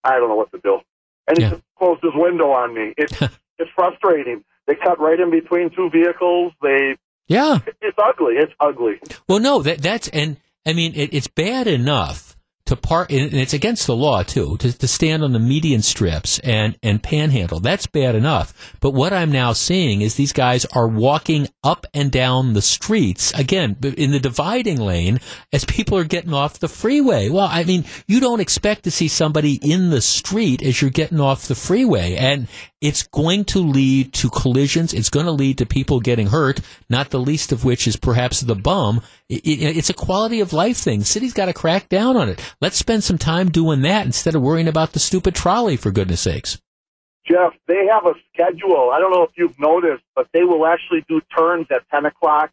I don't know what to do. And he yeah. just closed his window on me. It's, *laughs* it's frustrating. They cut right in between two vehicles. They yeah, it's ugly. It's ugly. Well, no, that that's and I mean it, it's bad enough to park, and it's against the law too, to, to stand on the median strips and, and panhandle. That's bad enough. But what I'm now seeing is these guys are walking up and down the streets, again, in the dividing lane as people are getting off the freeway. Well, I mean, you don't expect to see somebody in the street as you're getting off the freeway. And, it's going to lead to collisions. It's going to lead to people getting hurt, not the least of which is perhaps the bum. It, it, it's a quality of life thing. City's got to crack down on it. Let's spend some time doing that instead of worrying about the stupid trolley, for goodness sakes. Jeff, they have a schedule. I don't know if you've noticed, but they will actually do turns at 10 o'clock,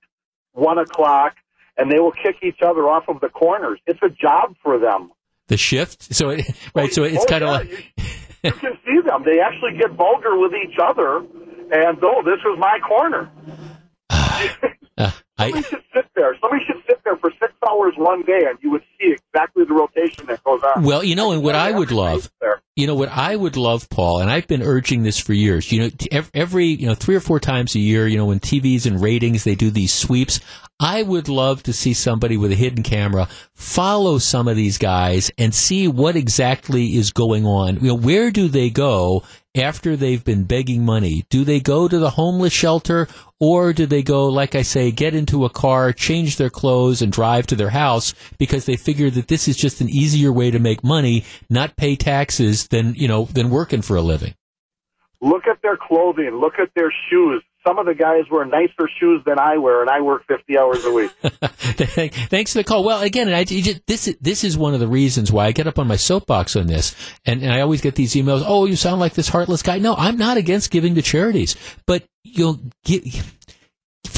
1 o'clock, and they will kick each other off of the corners. It's a job for them. The shift? So, *laughs* right, so it's oh, kind of yeah, like. You, you can see them. They actually get vulgar with each other, and oh, this was my corner. *sighs* uh, Somebody I, should sit there. Somebody should sit there for six hours one day, and you would see exactly the rotation that goes on. Well, you know, and what I would love, you know, what I would love, Paul, and I've been urging this for years. You know, every you know three or four times a year, you know, when TVs and ratings they do these sweeps. I would love to see somebody with a hidden camera follow some of these guys and see what exactly is going on. You know, where do they go after they've been begging money? Do they go to the homeless shelter or do they go, like I say, get into a car, change their clothes and drive to their house because they figure that this is just an easier way to make money, not pay taxes than, you know, than working for a living? Look at their clothing. Look at their shoes some of the guys wear nicer shoes than I wear, and I work 50 hours a week. *laughs* Thanks for the call. Well, again, I, just, this, this is one of the reasons why I get up on my soapbox on this, and, and I always get these emails, oh, you sound like this heartless guy. No, I'm not against giving to charities, but you'll get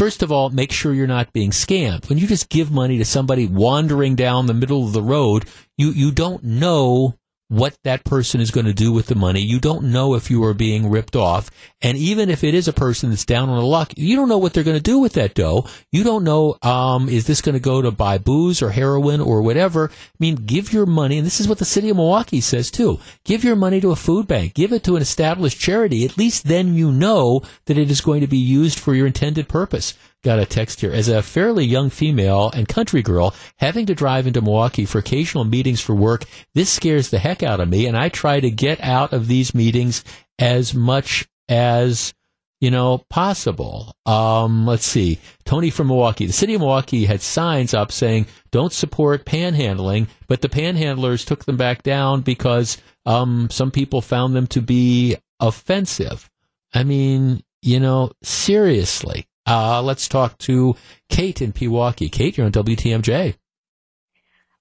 first of all, make sure you're not being scammed. When you just give money to somebody wandering down the middle of the road, you, you don't know what that person is going to do with the money. You don't know if you are being ripped off. And even if it is a person that's down on the luck, you don't know what they're going to do with that dough. You don't know, um, is this going to go to buy booze or heroin or whatever? I mean, give your money, and this is what the city of Milwaukee says too. Give your money to a food bank. Give it to an established charity. At least then you know that it is going to be used for your intended purpose got a text here. As a fairly young female and country girl, having to drive into Milwaukee for occasional meetings for work, this scares the heck out of me, and I try to get out of these meetings as much as you know, possible. Um, let's see. Tony from Milwaukee. The city of Milwaukee had signs up saying, don't support panhandling, but the panhandlers took them back down because um, some people found them to be offensive. I mean, you know, seriously. Uh, let's talk to Kate in Pewaukee. Kate, you're on WTMJ.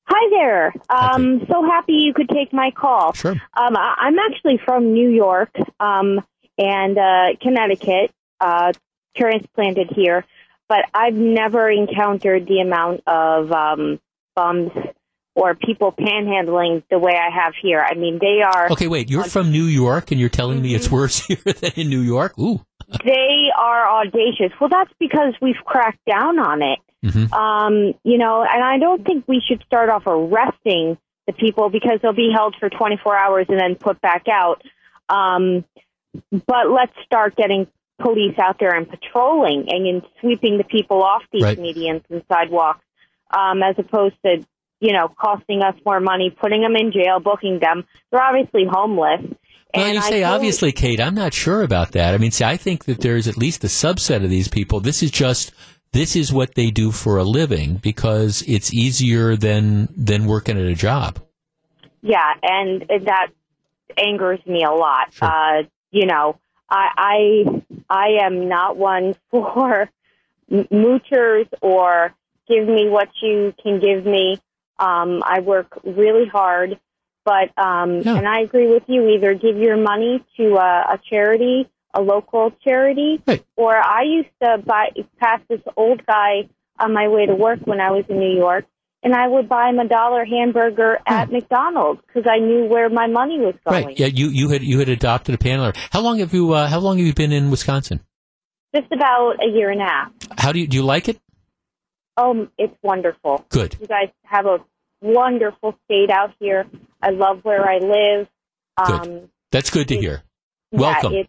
Hi there. Um, so happy you could take my call. Sure. Um, I- I'm actually from New York um, and uh, Connecticut, uh, transplanted here, but I've never encountered the amount of um, bums or people panhandling the way I have here. I mean, they are. Okay, wait. You're from New York, and you're telling me it's worse *laughs* here than in New York? Ooh. They are audacious. Well, that's because we've cracked down on it. Mhm. Um, you know, and I don't think we should start off arresting the people because they'll be held for 24 hours and then put back out. Um, but let's start getting police out there and patrolling and, and sweeping the people off these Right. medians and sidewalks, um, as opposed to, you know, costing us more money, putting them in jail, booking them. They're obviously homeless. Well, and you say totally- obviously, Kate. I'm not sure about that. I mean, see, I think that there's at least a subset of these people. This is just this is what they do for a living because it's easier than than working at a job. Yeah, and that angers me a lot. Uh, you know, I, I I am not one *laughs* for moochers or give me what you can give me. Um, I work really hard, but um, Yeah. and I agree with you. Either give your money to a, a charity, a local charity, or I used to buy pass this old guy on my way to work when I was in New York, and I would buy him a dollar hamburger at McDonald's because I knew where my money was going. Right? Yeah. You you had you had adopted a paneler. How long have you uh, How long have you been in Wisconsin? Just about a year and a half. How do you do you like it? Oh, it's wonderful. Good. You guys have a wonderful state out here. I love where I live. Um, That's good to hear. Welcome. it's-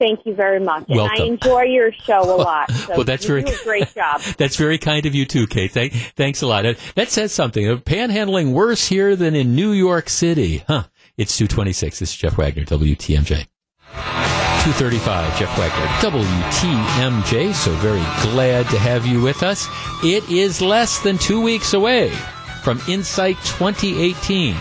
thank you very much. And I enjoy your show a *laughs* lot. So Well, that's very- great job. *laughs* That's very kind of you too, Kate. Thank, thanks a lot. That, that says something. Uh, Panhandling worse here than in New York City. Huh. It's 226. This is Jeff Wagner, WTMJ. 235, Jeff Wagner, WTMJ. So very glad to have you with us. It is less than two weeks away from Insight 2018.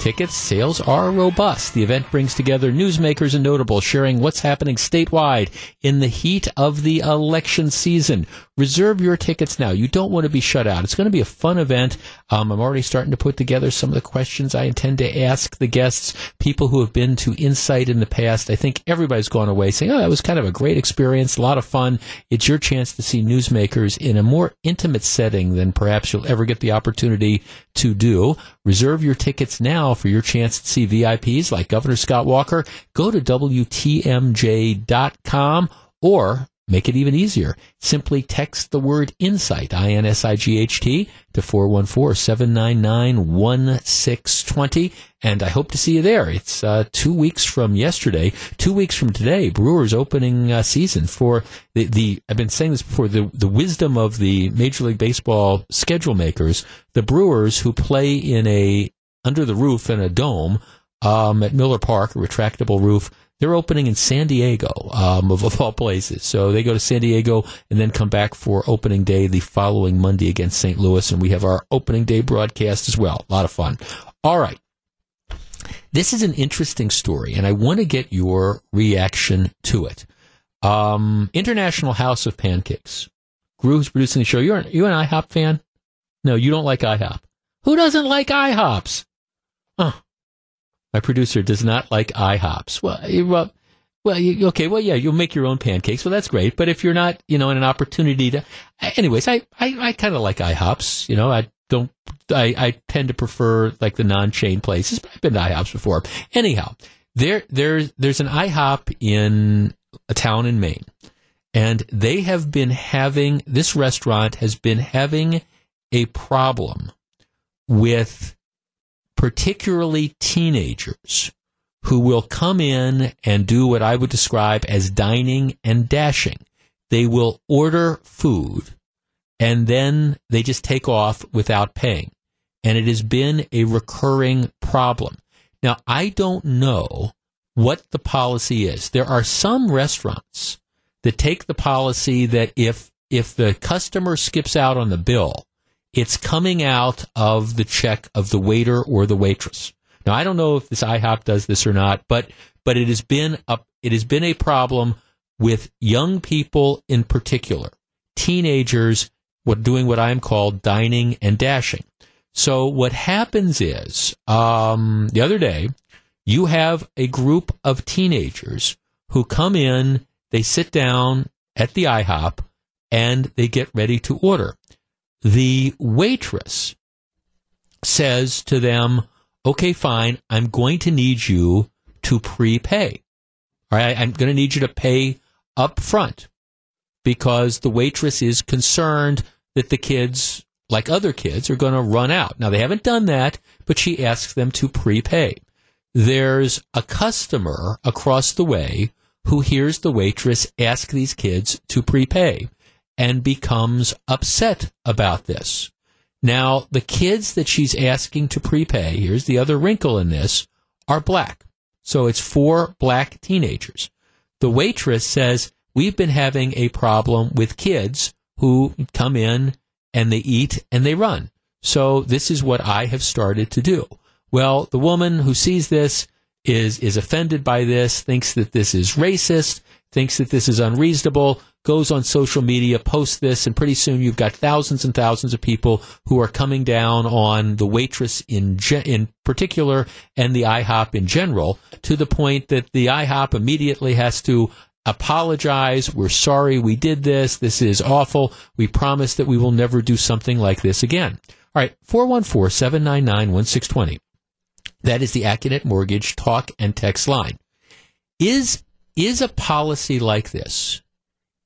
Ticket sales are robust. The event brings together newsmakers and notables sharing what's happening statewide in the heat of the election season. Reserve your tickets now. You don't want to be shut out. It's going to be a fun event. Um, I'm already starting to put together some of the questions I intend to ask the guests, people who have been to Insight in the past. I think everybody's gone away saying, oh, that was kind of a great experience, a lot of fun. It's your chance to see newsmakers in a more intimate setting than perhaps you'll ever get the opportunity to do. Reserve your tickets now for your chance to see VIPs like Governor Scott Walker. Go to WTMJ.com or make it even easier. Simply text the word INSIGHT, I-N-S-I-G-H-T, to 414-799-1620. And I hope to see you there. It's uh, two weeks from yesterday, two weeks from today, Brewers opening uh, season for the, the, I've been saying this before, the, the wisdom of the Major League Baseball schedule makers, the Brewers who play in a, under the roof in a dome, um, at Miller Park, a retractable roof. They're opening in San Diego, um, of, of all places. So they go to San Diego and then come back for opening day the following Monday against St. Louis. And we have our opening day broadcast as well. A lot of fun. All right. This is an interesting story, and I want to get your reaction to it. Um, International House of Pancakes. Gru, who's producing the show. You're, you an IHOP fan? No, you don't like IHOP. Who doesn't like IHOPs? Oh, my producer does not like IHOPs. Well, eh, well, well, you, okay, well, yeah, you'll make your own pancakes. Well, that's great. But if you're not, you know, in an opportunity to, anyways, I, I, I kind of like IHOPs. You know, I don't, I, I tend to prefer like the non-chain places. But I've been to IHOPs before. Anyhow, there, there's, there's an IHOP in a town in Maine, and they have been having this restaurant has been having a problem with particularly teenagers who will come in and do what I would describe as dining and dashing. They will order food and then they just take off without paying. And it has been a recurring problem. Now, I don't know what the policy is. There are some restaurants that take the policy that if if the customer skips out on the bill, it's coming out of the check of the waiter or the waitress. Now I don't know if this IHOP does this or not, but but it has been a it has been a problem with young people in particular, teenagers, what doing what I'm called dining and dashing. So what happens is, um, the other day, you have a group of teenagers who come in, they sit down at the IHOP, and they get ready to order. The waitress says to them, okay, fine, I'm going to need you to prepay. All right, I'm going to need you to pay up front because the waitress is concerned that the kids, like other kids, are going to run out. Now, they haven't done that, but she asks them to prepay. There's a customer across the way who hears the waitress ask these kids to prepay and becomes upset about this. Now, the kids that she's asking to prepay, here's the other wrinkle in this, are black. So it's four black teenagers. The waitress says, We've been having a problem with kids who come in and they eat and they run. So this is what I have started to do. Well, the woman who sees this is, is offended by this, thinks that this is racist, thinks that this is unreasonable, goes on social media, posts this, and pretty soon you've got thousands and thousands of people who are coming down on the waitress in ge- in particular and the IHOP in general to the point that the IHOP immediately has to apologize. We're sorry we did this. This is awful. We promise that we will never do something like this again. All right, 414 799 1620. That is the Accunet Mortgage talk and text line. Is, is a policy like this,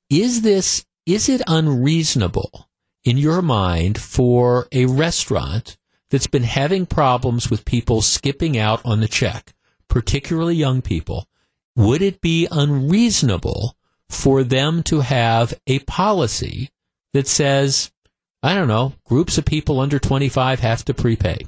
is this, is it unreasonable in your mind for a restaurant that's been having problems with people skipping out on the check, particularly young people, would it be unreasonable for them to have a policy that says, I don't know, groups of people under 25 have to prepay?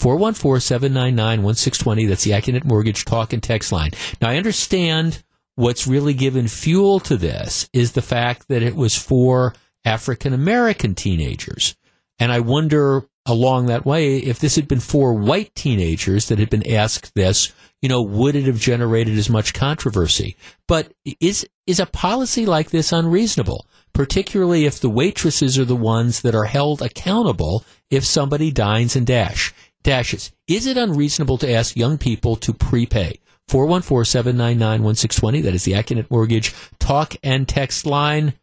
414-799-1620. That's the Accunet Mortgage talk and text line. Now, I understand what's really given fuel to this is the fact that it was for African American teenagers. And I wonder along that way if this had been for white teenagers that had been asked this, you know, would it have generated as much controversy? But is is a policy like this unreasonable, particularly if the waitresses are the ones that are held accountable if somebody dines and dash dashes? Is it unreasonable to ask young people to prepay? 414-799-1620. That is the Accunet Mortgage talk and text line.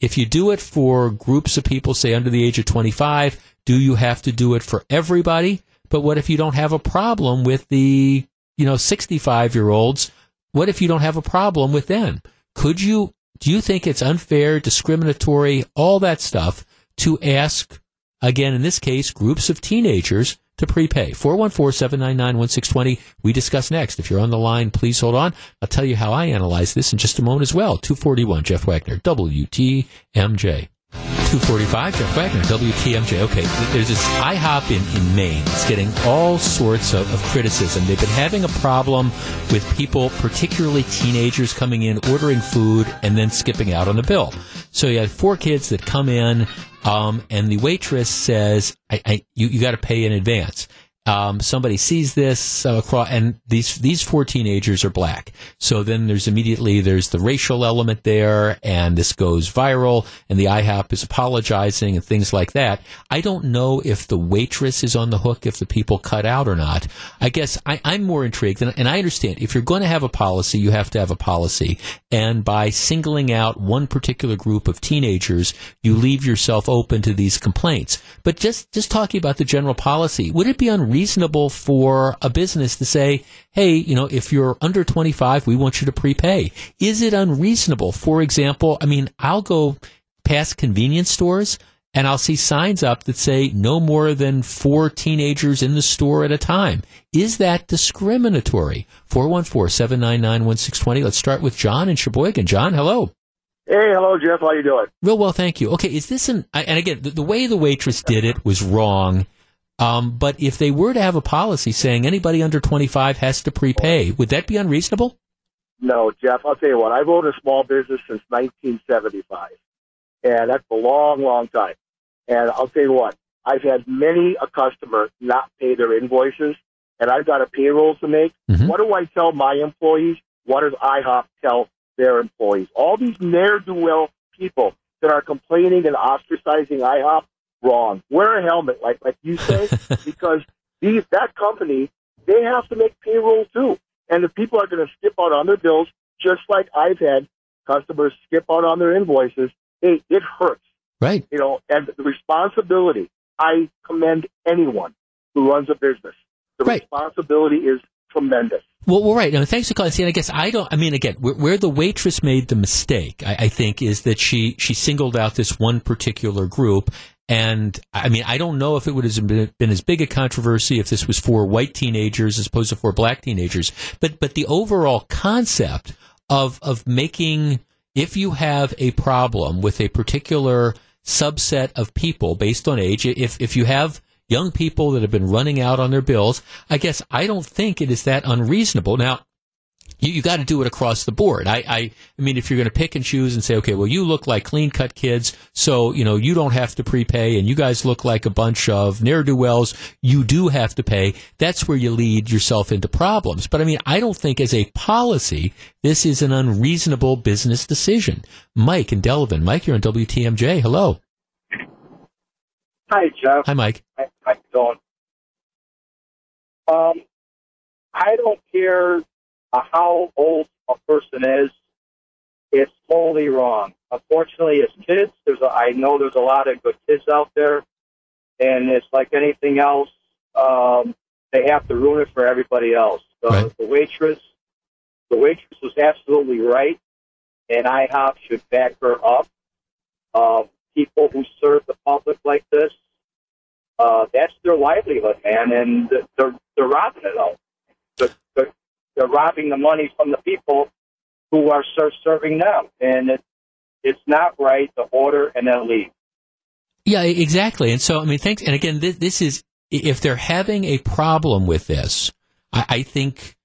If you do it for groups of people, say under the age of 25, do you have to do it for everybody? But what if you don't have a problem with the you know, 65 year olds, what if you don't have a problem with them? Could you, do you think it's unfair, discriminatory, all that stuff to ask, again, in this case, groups of teenagers to prepay? 414-799-1620. We discuss next. If you're on the line, please hold on. I'll tell you how I analyze this in just a moment as well. 241, Jeff Wagner, WTMJ. 245, Jeff Wagner, WTMJ. Okay, there's this IHOP in, in Maine. It's getting all sorts of, of, criticism. They've been having a problem with people, particularly teenagers, coming in, ordering food, and then skipping out on the bill. So you have four kids that come in, um, and the waitress says, I, I, you, you got to pay in advance um, somebody sees this uh, across, and these these four teenagers are black. So then there's immediately there's the racial element there, and this goes viral, and the IHOP is apologizing and things like that. I don't know if the waitress is on the hook if the people cut out or not. I guess I, am more intrigued, and, and I understand if you're going to have a policy, you have to have a policy, and by singling out one particular group of teenagers, you leave yourself open to these complaints. But just just talking about the general policy, would it be unreasonable? Reasonable for a business to say, hey, you know, if you're under 25, we want you to prepay. Is it unreasonable? For example, I mean, I'll go past convenience stores and I'll see signs up that say no more than four teenagers in the store at a time. Is that discriminatory? 414-799-1620. Let's start with John in Sheboygan. John, hello. Hey, hello, Jeff. How you doing? Real well, thank you. Okay, is this an? And again, the, the way the waitress did it was wrong. Um, but if they were to have a policy saying anybody under 25 has to prepay, would that be unreasonable? No, Jeff, I'll tell you what, I've owned a small business since 1975. And that's a long, long time. And I'll tell you what, I've had many a customer not pay their invoices, and I've got a payroll to make. Mm-hmm. What do I tell my employees? What does IHOP tell their employees? All these ne'er-do-well people that are complaining and ostracizing IHOP, wrong. Wear a helmet, like like you say, *laughs* because these that company they have to make payroll too, and if people are going to skip out on their bills, just like I've had customers skip out on their invoices, hey, it hurts. Right. You know, and the responsibility. I commend anyone who runs a business. The right. responsibility is tremendous. Well, well, right. No, thanks for calling. See, I guess I don't. I mean, again, where, where the waitress made the mistake, I, I, think, is that she she singled out this one particular group. And I mean, I don't know if it would have been, as big a controversy if this was for white teenagers as opposed to for black teenagers. But but the overall concept of of making if you have a problem with a particular subset of people based on age, if if you have young people that have been running out on their bills, I guess I don't think it is that unreasonable. Now, you, you got to do it across the board. I, I, I mean, if you're going to pick and choose and say, okay, well, you look like clean cut kids, so, you know, you don't have to prepay, and you guys look like a bunch of ne'er do wells, you do have to pay, that's where you lead yourself into problems. But I mean, I don't think as a policy, this is an unreasonable business decision. Mike and Delavan. Mike, you're on WTMJ. Hello. Hi, Jeff. Hi, Mike. You doing? Um, I don't care how old a person is. It's totally wrong. Unfortunately, as kids, there's a, I know there's a lot of good kids out there, and it's like anything else. Um, they have to ruin it for everybody else. The, right. the waitress, the waitress was absolutely right, and IHOP should back her up. Uh, people who serve the public like this, uh, that's their livelihood, man, and they're they're robbing it all. They're, robbing the money from the people who are serving them, and it, it's not right to order and then leave. Yeah, exactly. And so, I mean, thanks. And again, this, this is if they're having a problem with this, I, I think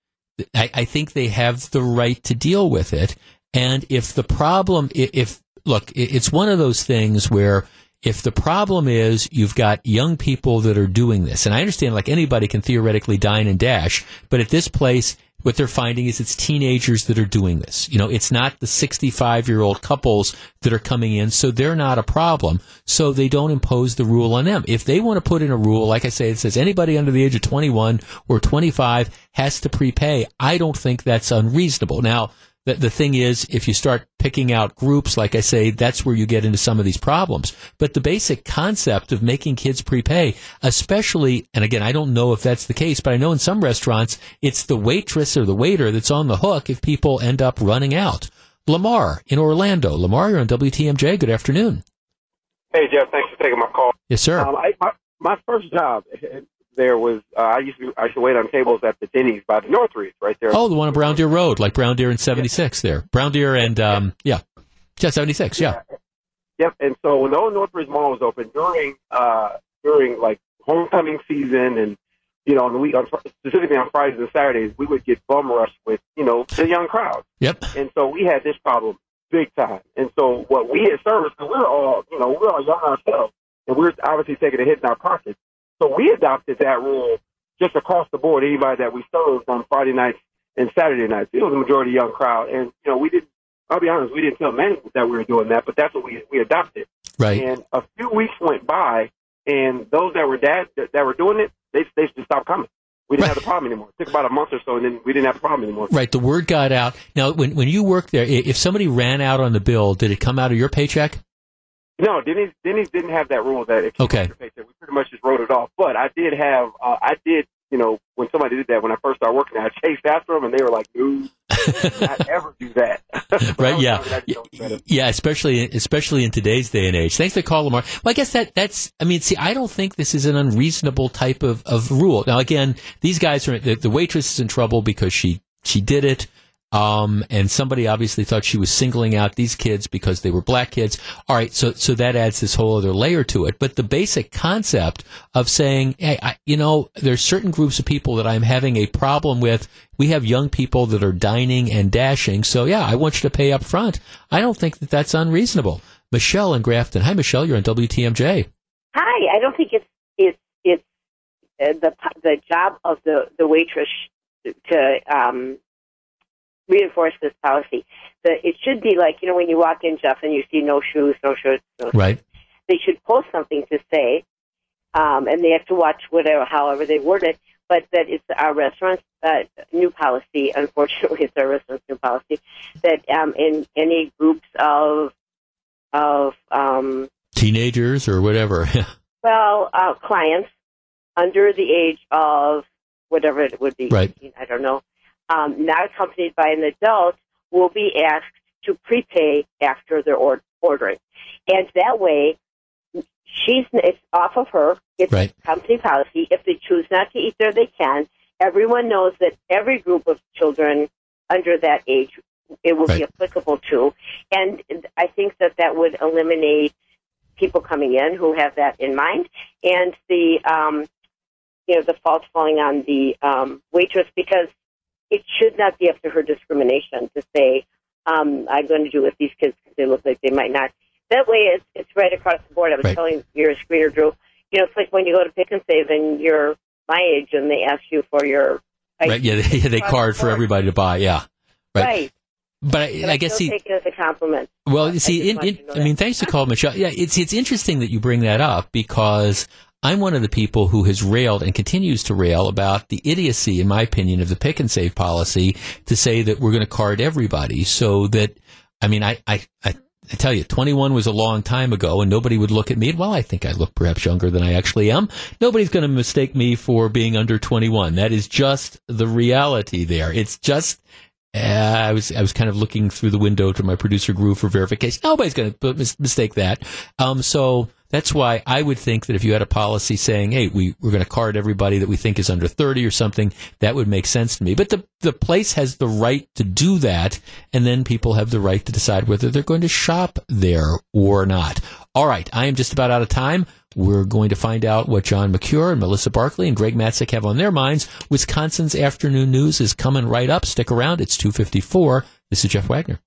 I think they have the right to deal with it. And if the problem, if look, it's one of those things where if the problem is you've got young people that are doing this, and I understand like anybody can theoretically dine and dash, but at this place, what they're finding is it's teenagers that are doing this. You know, it's not the 65 year old couples that are coming in, so they're not a problem. So they don't impose the rule on them. If they want to put in a rule, like I say, it says anybody under the age of 21 or 25 has to prepay, I don't think that's unreasonable. Now, the, the thing is, if you start picking out groups, like I say, that's where you get into some of these problems. But the basic concept of making kids prepay, especially, and again, I don't know if that's the case, but I know in some restaurants, it's the waitress or the waiter that's on the hook if people end up running out. Lamar in Orlando. Lamar, you're on WTMJ. Good afternoon. Hey, Jeff. Thanks for taking my call. Yes, sir. Um, I, my, my first job there was uh, I used to I used to wait on tables at the Denny's by the Northridge right there. Oh, the one on Brown Deer Road, like Brown Deer in '76. Yeah. There, Brown Deer and um, yeah, yeah, '76. Yeah. yeah. Yep. And so when the old Northridge Mall was open during uh, during like homecoming season and you know on the week on, specifically on Fridays and Saturdays we would get bum rushed with you know the young crowd. Yep. And so we had this problem big time. And so what we had service because we're all you know we're all young ourselves and we're obviously taking a hit in our pockets. So we adopted that rule just across the board. Anybody that we served on Friday nights and Saturday nights, it was a majority young crowd, and you know we didn't. I'll be honest, we didn't tell management that we were doing that, but that's what we we adopted. Right. And a few weeks went by, and those that were that that, that were doing it, they they just stopped coming. We didn't right. have the problem anymore. It took about a month or so, and then we didn't have the problem anymore. Right. The word got out. Now, when when you worked there, if somebody ran out on the bill, did it come out of your paycheck? No, Denny's Denny's didn't have that rule that it okay. Much just wrote it off. But I did have uh, I did you know when somebody did that when I first started working, I chased after them and they were like, "No, not *laughs* ever do that." *laughs* right? Yeah, yeah. Especially especially in today's day and age. Thanks for calling, Lamar. Well, I guess that that's. I mean, see, I don't think this is an unreasonable type of of rule. Now, again, these guys are the, the waitress is in trouble because she she did it. Um, and somebody obviously thought she was singling out these kids because they were black kids. All right, so so that adds this whole other layer to it. But the basic concept of saying, hey, I, you know, there's certain groups of people that I'm having a problem with. We have young people that are dining and dashing, so yeah, I want you to pay up front. I don't think that that's unreasonable. Michelle in Grafton. Hi, Michelle. You're on WTMJ. Hi. I don't think it's it's it's uh, the the job of the the waitress to um, reinforce this policy. The, it should be like, you know, when you walk in, Jeff, and you see no shoes, no shirts, no right. Shoes, they should post something to say, um, and they have to watch whatever, however they word it, but that it's our restaurant's uh, new policy. Unfortunately, *laughs* it's our restaurant's new policy that um, in any groups of of um, teenagers or whatever, *laughs* well, uh, clients under the age of whatever it would be, right? I don't know um, not accompanied by an adult will be asked to prepay after they're or- ordering. And that way, she's it's off of her. It's right. company policy. If they choose not to eat there, they can. Everyone knows that every group of children under that age it will right. be applicable to. And I think that that would eliminate people coming in who have that in mind, and the um, you know the fault falling on the um, waitress because it should not be up to her discrimination to say, um, I'm going to do it with these kids because they look like they might not. That way, it's, it's right across the board. I was right. telling your screener, Drew, you know, it's like when you go to Pick and Save and you're my age and they ask you for your. Right, yeah, they, *laughs* they card for everybody to buy, yeah. Right. right. But I, but I guess see, take it as a compliment. Well, you see, in, in, I mean, thanks to call Michelle. Yeah, it's it's interesting that you bring that up because I'm one of the people who has railed and continues to rail about the idiocy, in my opinion, of the pick and save policy to say that we're going to card everybody so that, I mean, I, I, I, I tell you, 21 was a long time ago and nobody would look at me. Well, I think I look perhaps younger than I actually am. Nobody's going to mistake me for being under 21. That is just the reality there. It's just, uh, I was I was kind of looking through the window to my producer Groove for verification. Nobody's going to mistake that. Um, so that's why I would think that if you had a policy saying, "Hey, we we're going to card everybody that we think is under 30 or something," that would make sense to me. But the the place has the right to do that, and then people have the right to decide whether they're going to shop there or not. All right, I am just about out of time. We're going to find out what John Mercure and Melissa Barclay and Greg Matzek have on their minds. Wisconsin's afternoon news is coming right up. Stick around. It's 254. This is Jeff Wagner.